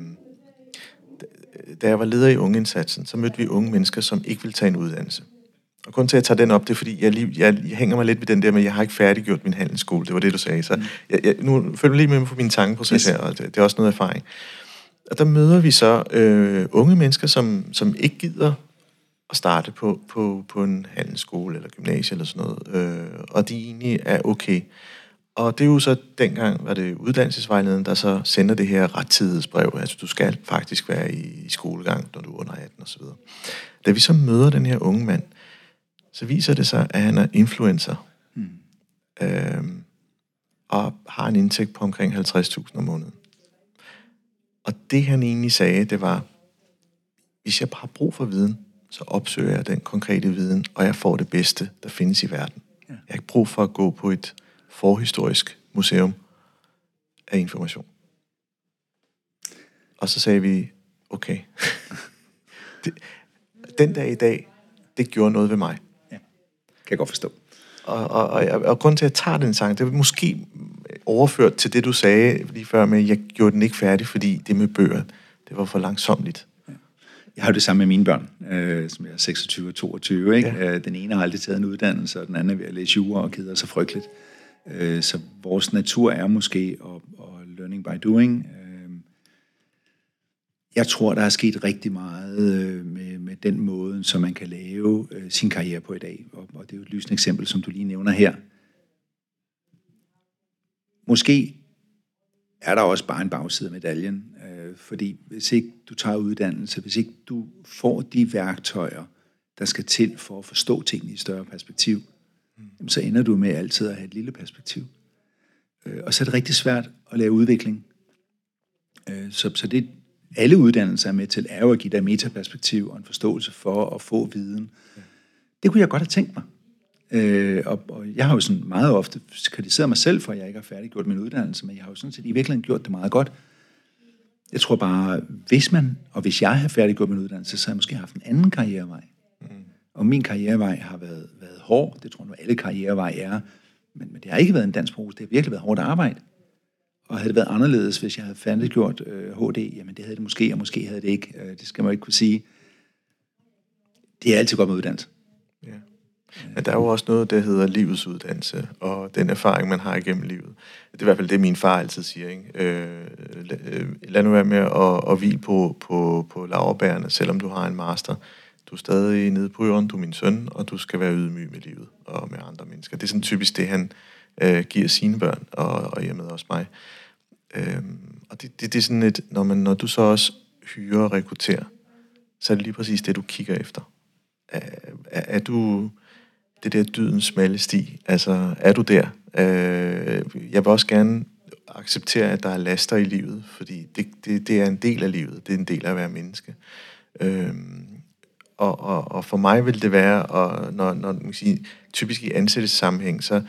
Speaker 1: da jeg var leder i ungeindsatsen, så mødte vi unge mennesker, som ikke ville tage en uddannelse. Og kun til at tage den op, det er fordi, jeg, lige, jeg, jeg hænger mig lidt ved den der med, at jeg har ikke færdiggjort min handelsskole. Det var det, du sagde. Så jeg, jeg, nu følger lige med på min tankeproces yes. her, og det, det er også noget erfaring. Og der møder vi så øh, unge mennesker, som, som ikke gider at starte på, på, på en handelsskole eller gymnasie eller sådan noget. Øh, og de egentlig er okay. Og det er jo så dengang, var det uddannelsesvejlederen, der så sender det her rettidighedsbrev. Altså, du skal faktisk være i, i skolegang, når du er under 18 osv. Da vi så møder den her unge mand, så viser det sig, at han er influencer. Mm. Øhm, og har en indtægt på omkring 50.000 om måneden. Og det han egentlig sagde, det var, hvis jeg har brug for viden, så opsøger jeg den konkrete viden, og jeg får det bedste, der findes i verden. Ja. Jeg har ikke brug for at gå på et forhistorisk museum af information. Og så sagde vi, okay, det, den dag i dag, det gjorde noget ved mig. Ja,
Speaker 2: kan jeg godt forstå.
Speaker 1: Og, og, og, og grunden til, at jeg tager den sang, det er måske overført til det, du sagde lige før med, at jeg gjorde den ikke færdig, fordi det med bøger, det var for langsomligt.
Speaker 2: Jeg har det samme med mine børn, øh, som jeg er 26 og 22. Ikke? Ja. Øh, den ene har aldrig taget en uddannelse, og den anden er ved at læse jura og keder sig frygteligt. Øh, så vores natur er måske at, at learning by doing. Øh, jeg tror, der er sket rigtig meget øh, med, med den måde, som man kan lave øh, sin karriere på i dag. Og, og det er jo et lysende eksempel, som du lige nævner her. Måske er der også bare en bagside af medaljen. Øh, fordi hvis ikke du tager uddannelse, hvis ikke du får de værktøjer, der skal til for at forstå tingene i større perspektiv, mm. så ender du med altid at have et lille perspektiv. Øh, og så er det rigtig svært at lave udvikling. Øh, så, så det alle uddannelser er med til, er jo at give dig metaperspektiv og en forståelse for at få viden. Det kunne jeg godt have tænkt mig. Øh, og, og jeg har jo sådan meget ofte kritiseret mig selv for, at jeg ikke har færdiggjort min uddannelse, men jeg har jo sådan set i virkeligheden gjort det meget godt. Jeg tror bare, hvis man, og hvis jeg har færdiggjort min uddannelse, så har jeg måske haft en anden karrierevej. Mm. Og min karrierevej har været, været hård. Det tror jeg nu, alle karriereveje er. Men, men det har ikke været en dansk pose. Det har virkelig været hårdt arbejde. Og havde det været anderledes, hvis jeg havde færdiggjort øh, HD, jamen det havde det måske, og måske havde det ikke. Øh, det skal man ikke kunne sige. Det er altid godt med uddannelse. Mm.
Speaker 1: Men der er jo også noget, der hedder livets uddannelse, og den erfaring, man har igennem livet. Det er i hvert fald det, min far altid siger. Ikke? Øh, lad, øh, lad nu være med at, at hvile på, på, på laverbærene, selvom du har en master. Du er stadig nede på jorden, du er min søn, og du skal være ydmyg med livet og med andre mennesker. Det er sådan typisk det, han øh, giver sine børn, og, og hjemmet også mig. Øh, og det, det, det er sådan et, når, man, når du så også hyrer og rekrutterer, så er det lige præcis det, du kigger efter. Er, er, er du det der dydens smalle sti? Altså, er du der? Øh, jeg vil også gerne acceptere, at der er laster i livet, fordi det, det, det er en del af livet. Det er en del af at være menneske. Øh, og, og, og for mig vil det være, og når, når man sige, typisk i ansættelsessammenhæng, så,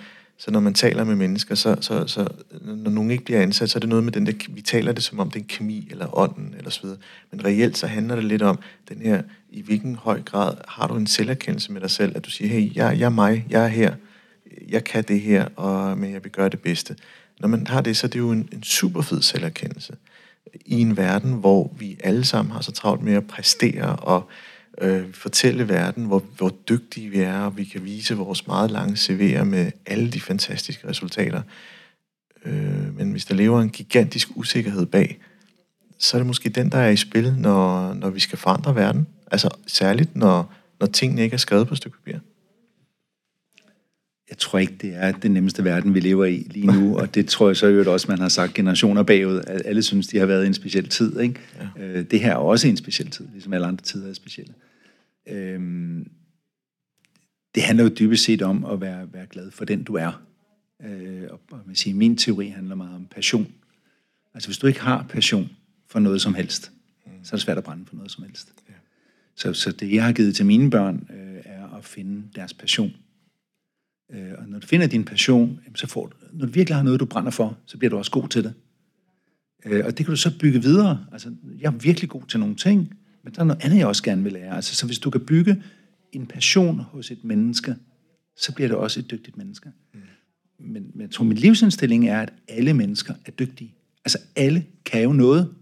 Speaker 1: så når man taler med mennesker, så, så, så når nogen ikke bliver ansat, så er det noget med den der, vi taler det som om det er en kemi eller ånden eller så videre. Men reelt så handler det lidt om den her, i hvilken høj grad har du en selverkendelse med dig selv, at du siger, hey, jeg, jeg er mig, jeg er her, jeg kan det her, og, men jeg vil gøre det bedste. Når man har det, så er det jo en, en super fed selverkendelse i en verden, hvor vi alle sammen har så travlt med at præstere og øh, fortælle verden, hvor, hvor dygtige vi er, og vi kan vise vores meget lange CV'er med alle de fantastiske resultater. Øh, men hvis der lever en gigantisk usikkerhed bag, så er det måske den, der er i spil, når, når vi skal forandre verden. Altså særligt, når, når tingene ikke er skrevet på et stykke papir.
Speaker 2: Jeg tror ikke, det er den nemmeste verden, vi lever i lige nu, og det tror jeg så jo også, man har sagt generationer bagud. Alle synes, de har været i en speciel tid. Ikke? Ja. Øh, det her er også en speciel tid, ligesom alle andre tider er specielle. Øhm, det handler jo dybest set om at være, være glad for den, du er. Øh, og man siger, min teori handler meget om passion. Altså hvis du ikke har passion for noget som helst, mm. så er det svært at brænde for noget som helst. Ja. Så, så det, jeg har givet til mine børn, øh, er at finde deres passion. Øh, og når du finder din passion, så får du, når du virkelig har noget, du brænder for, så bliver du også god til det. Øh, og det kan du så bygge videre. Altså, jeg er virkelig god til nogle ting, men der er noget andet, jeg også gerne vil lære. Altså, så hvis du kan bygge en passion hos et menneske, så bliver det også et dygtigt menneske. Mm. Men, men jeg tror, min livsindstilling er, at alle mennesker er dygtige. Altså, alle kan jo noget.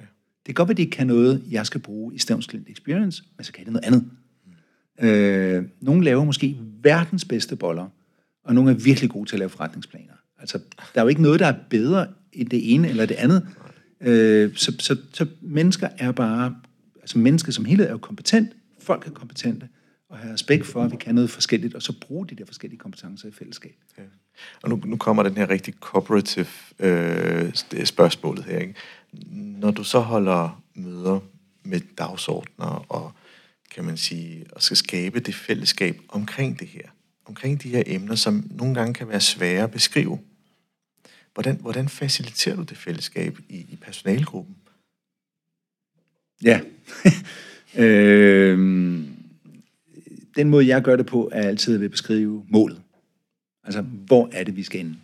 Speaker 2: Ja. Det kan godt være, at de ikke kan noget, jeg skal bruge i Stævns Experience, men så kan det noget andet. Øh, nogle laver måske verdens bedste boller, og nogle er virkelig gode til at lave forretningsplaner. Altså, der er jo ikke noget, der er bedre i det ene eller det andet. Øh, så, så, så mennesker er bare altså mennesket som helhed er jo kompetent, folk er kompetente, og have respekt for, at vi kan noget forskelligt, og så bruge de der forskellige kompetencer i fællesskab. Ja.
Speaker 1: Og nu, nu kommer den her rigtig cooperative øh, spørgsmålet her. Ikke? Når du så holder møder med dagsordner og kan man sige, og skal skabe det fællesskab omkring det her, omkring de her emner, som nogle gange kan være svære at beskrive. Hvordan, hvordan faciliterer du det fællesskab i, i personalgruppen?
Speaker 2: Ja. øh, den måde, jeg gør det på, er altid ved at beskrive målet. Altså, hvor er det, vi skal ende?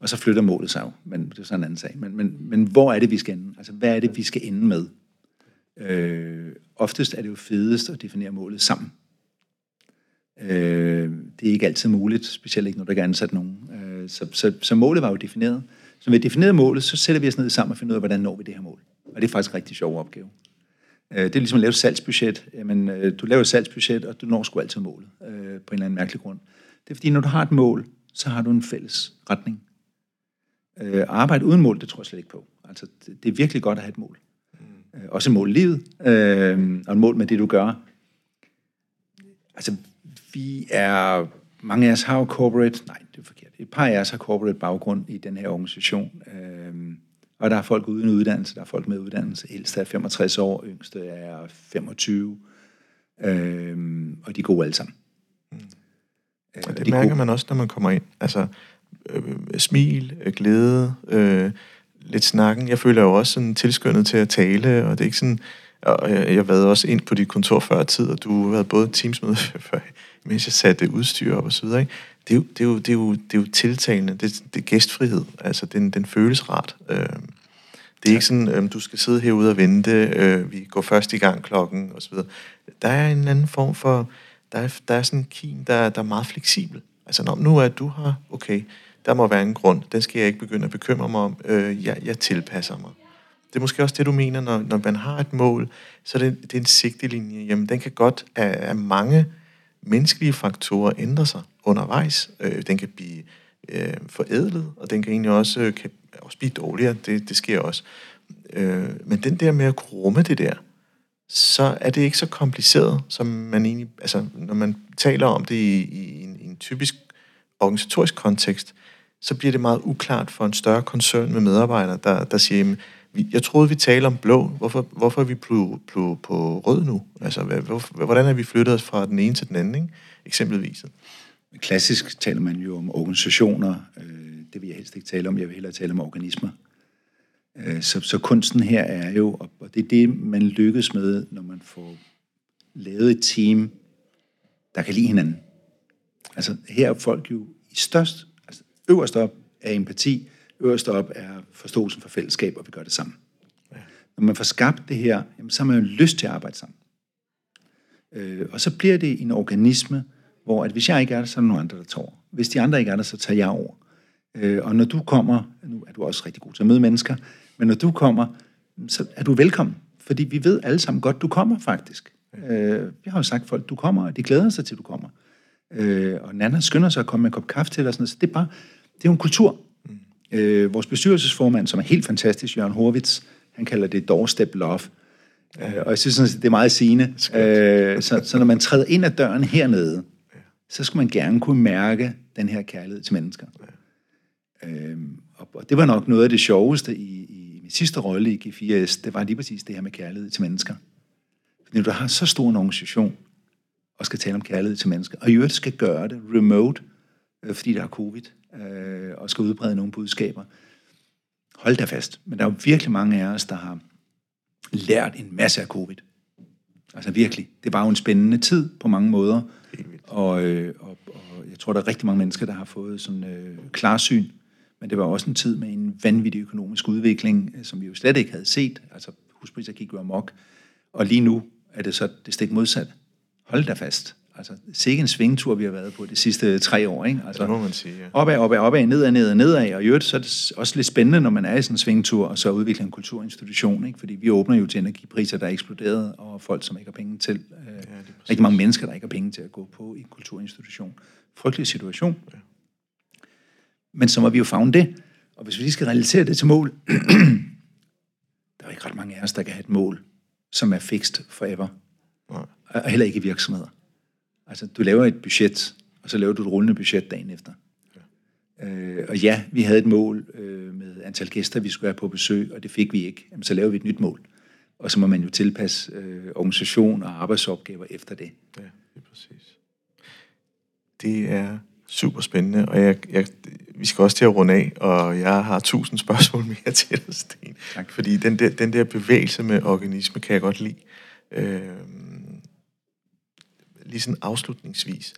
Speaker 2: Og så flytter målet sig jo, men det er sådan en anden sag. Men, men, men hvor er det, vi skal ende? Altså, hvad er det, vi skal ende med? Øh, oftest er det jo fedest at definere målet sammen. Øh, det er ikke altid muligt, specielt ikke, når der ikke er ansat nogen. Øh, så, så, så målet var jo defineret. Så med defineret målet, så sætter vi os ned sammen og finder ud af, hvordan når vi det her mål. Og det er faktisk en rigtig sjov opgave. Øh, det er ligesom at lave et salgsbudget. Jamen, øh, du laver et salgsbudget, og du når sgu altid målet øh, på en eller anden mærkelig grund. Det er fordi, når du har et mål, så har du en fælles retning. Øh, arbejde uden mål, det tror jeg slet ikke på. Altså, det er virkelig godt at have et mål. Mm. Også et mål livet, og et mål med det, du gør. Altså, vi er... Mange af os har jo corporate... Nej, det er forkert. Et par af os har corporate baggrund i den her organisation. Og der er folk uden uddannelse, der er folk med uddannelse. Ældste er 65 år, yngste er 25. Øhm, og de er gode alle sammen. Mm.
Speaker 1: Øh, og det de mærker gode. man også, når man kommer ind. Altså, øh, smil, øh, glæde, øh, lidt snakken. Jeg føler jo også sådan tilskyndet til at tale, og det er ikke sådan... Og jeg, jeg været også ind på dit kontor før tid, og du har været både teamsmøde før, mens jeg satte udstyr op og så videre. Ikke? det er jo, det er jo, det er jo, det er jo tiltalende. Det, det er gæstfrihed. Altså, den, den føles rart. Øh, det er ikke sådan, øh, du skal sidde herude og vente, øh, vi går først i gang klokken, og så videre. Der er en anden form for, der er, der er sådan en kim, der, der er meget fleksibel. Altså, når nu er du her, okay, der må være en grund, den skal jeg ikke begynde at bekymre mig om, øh, jeg, jeg tilpasser mig. Det er måske også det, du mener, når, når man har et mål, så er det, det er en sigtelinje. Jamen, den kan godt af, af mange menneskelige faktorer ændre sig undervejs. Øh, den kan blive øh, forædlet, og den kan egentlig også, øh, kan også blive dårligere. Det, det sker også. Øh, men den der med at kunne rumme det der, så er det ikke så kompliceret, som man egentlig... Altså, når man taler om det i, i, en, i en typisk organisatorisk kontekst, så bliver det meget uklart for en større koncern med medarbejdere, der, der siger, jamen, jeg troede, vi talte om blå. Hvorfor, hvorfor er vi på, på, på rød nu? Altså, hvor, hvordan er vi flyttet os fra den ene til den anden, ikke? eksempelvis?
Speaker 2: Klassisk taler man jo om organisationer. Øh, det vil jeg helst ikke tale om. Jeg vil hellere tale om organismer. Øh, så, så kunsten her er jo, og det er det, man lykkes med, når man får lavet et team, der kan lide hinanden. Altså her er folk jo i størst, øverst op er empati, øverst op er forståelsen for fællesskab, og vi gør det sammen. Ja. Når man får skabt det her, jamen, så har man jo lyst til at arbejde sammen. Øh, og så bliver det en organisme, hvor at hvis jeg ikke er der, så er der nogle andre, der tager over. Hvis de andre ikke er der, så tager jeg over. Øh, og når du kommer, nu er du også rigtig god til at møde mennesker, men når du kommer, så er du velkommen. Fordi vi ved alle sammen godt, du kommer faktisk. Øh, vi har jo sagt folk, du kommer, og de glæder sig til, du kommer. Øh, og Nana skynder sig at komme med en kop kaffe til, og sådan noget. Så det er bare, det er jo en kultur. Mm. Øh, vores bestyrelsesformand, som er helt fantastisk, Jørgen Horvitz, han kalder det doorstep love. Øh, og jeg synes, sådan, det er meget sigende. Øh, så, så når man træder ind ad døren hernede, så skal man gerne kunne mærke den her kærlighed til mennesker. Øh, og det var nok noget af det sjoveste i, i min sidste rolle i G4S, det var lige præcis det her med kærlighed til mennesker. Fordi når du har så stor en organisation, og skal tale om kærlighed til mennesker, og i øvrigt skal gøre det remote, øh, fordi der er covid, øh, og skal udbrede nogle budskaber. Hold da fast. Men der er jo virkelig mange af os, der har lært en masse af covid. Altså virkelig. Det var jo en spændende tid på mange måder. Og, øh, og, og jeg tror, der er rigtig mange mennesker, der har fået sådan øh, klarsyn. Men det var også en tid med en vanvittig økonomisk udvikling, øh, som vi jo slet ikke havde set. Altså huspriser gik jo amok. Og lige nu er det så det stik modsat. Hold da fast. Altså, sikke en svingtur, vi har været på de sidste tre år. Ikke? Altså,
Speaker 1: det må man sige, ja.
Speaker 2: Opad, opad, opad, nedad, nedad, nedad. Og i øvrigt, så er det også lidt spændende, når man er i sådan en svingtur, og så udvikler en kulturinstitution. Ikke? Fordi vi åbner jo til energipriser, der er eksploderet, og folk, som ikke har penge til. Øh, ja, rigtig mange mennesker, der ikke har penge til at gå på i en kulturinstitution. Frygtelig situation. Ja. Men så må vi jo fagne det. Og hvis vi lige skal relatere det til mål, der er ikke ret mange af os, der kan have et mål, som er fixed forever. Nej. Og heller ikke i virksomheder. Altså, du laver et budget, og så laver du et rullende budget dagen efter. Ja. Øh, og ja, vi havde et mål øh, med antal gæster, vi skulle have på besøg, og det fik vi ikke. Jamen, så laver vi et nyt mål. Og så må man jo tilpasse øh, organisation og arbejdsopgaver efter det.
Speaker 1: Ja, det er præcis. Det er super spændende, og jeg, jeg, vi skal også til at runde af, og jeg har tusind spørgsmål mere til dig, Sten. Tak. Fordi den der, den der bevægelse med organisme kan jeg godt lide. Øh, lige sådan afslutningsvis,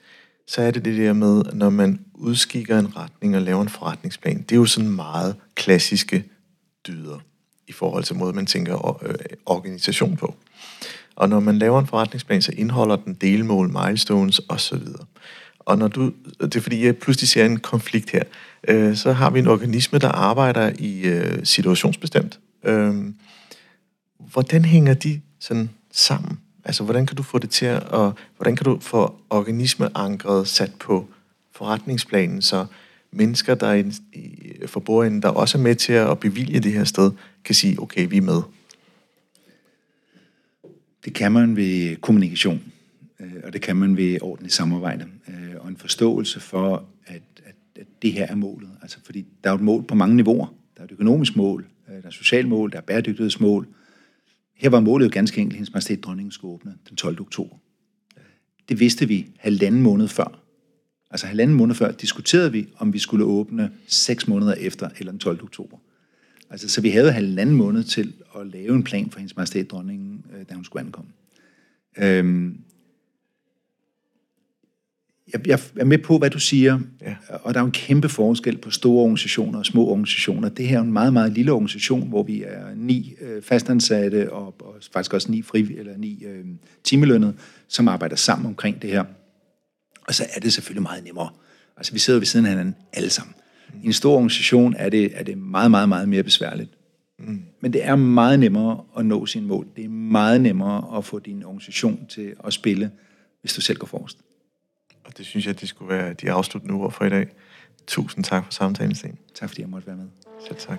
Speaker 1: så er det det der med, når man udskikker en retning og laver en forretningsplan, det er jo sådan meget klassiske dyder i forhold til måden, man tænker øh, organisation på. Og når man laver en forretningsplan, så indeholder den delmål, milestones osv. Og når du, det er fordi, jeg pludselig ser en konflikt her, øh, så har vi en organisme, der arbejder i øh, situationsbestemt. Øh, hvordan hænger de sådan sammen? Altså, hvordan kan du få det til at, og hvordan kan du få organismeankret sat på forretningsplanen, så mennesker, der er i, i der også er med til at bevilge det her sted, kan sige, okay, vi er med?
Speaker 2: Det kan man ved kommunikation, øh, og det kan man ved ordentligt samarbejde, øh, og en forståelse for, at, at, at det her er målet. Altså, fordi der er et mål på mange niveauer. Der er et økonomisk mål, øh, der er et socialt mål, der er bæredygtighedsmål, her var målet jo ganske enkelt, at hendes majestæt dronningen skulle åbne den 12. oktober. Det vidste vi halvanden måned før. Altså halvanden måned før diskuterede vi, om vi skulle åbne seks måneder efter, eller den 12. oktober. Altså, så vi havde halvanden måned til at lave en plan for hendes majestæt dronningen, øh, da hun skulle ankomme. Øhm, jeg, jeg er med på, hvad du siger, ja. og der er en kæmpe forskel på store organisationer og små organisationer. Det her er en meget, meget lille organisation, hvor vi er ni øh, fastansatte og, og faktisk også ni, fri, eller ni øh, timelønnede, som arbejder sammen omkring det her. Og så er det selvfølgelig meget nemmere. Altså, vi sidder ved siden af hinanden alle sammen. Mm. I en stor organisation er det, er det meget, meget, meget mere besværligt. Mm. Men det er meget nemmere at nå sin mål. Det er meget nemmere at få din organisation til at spille, hvis du selv går forrest.
Speaker 1: Det synes jeg, det skulle være de afsluttende ord for i dag. Tusind tak for samtalen, Sten.
Speaker 2: Tak fordi jeg måtte være med.
Speaker 1: Selv tak.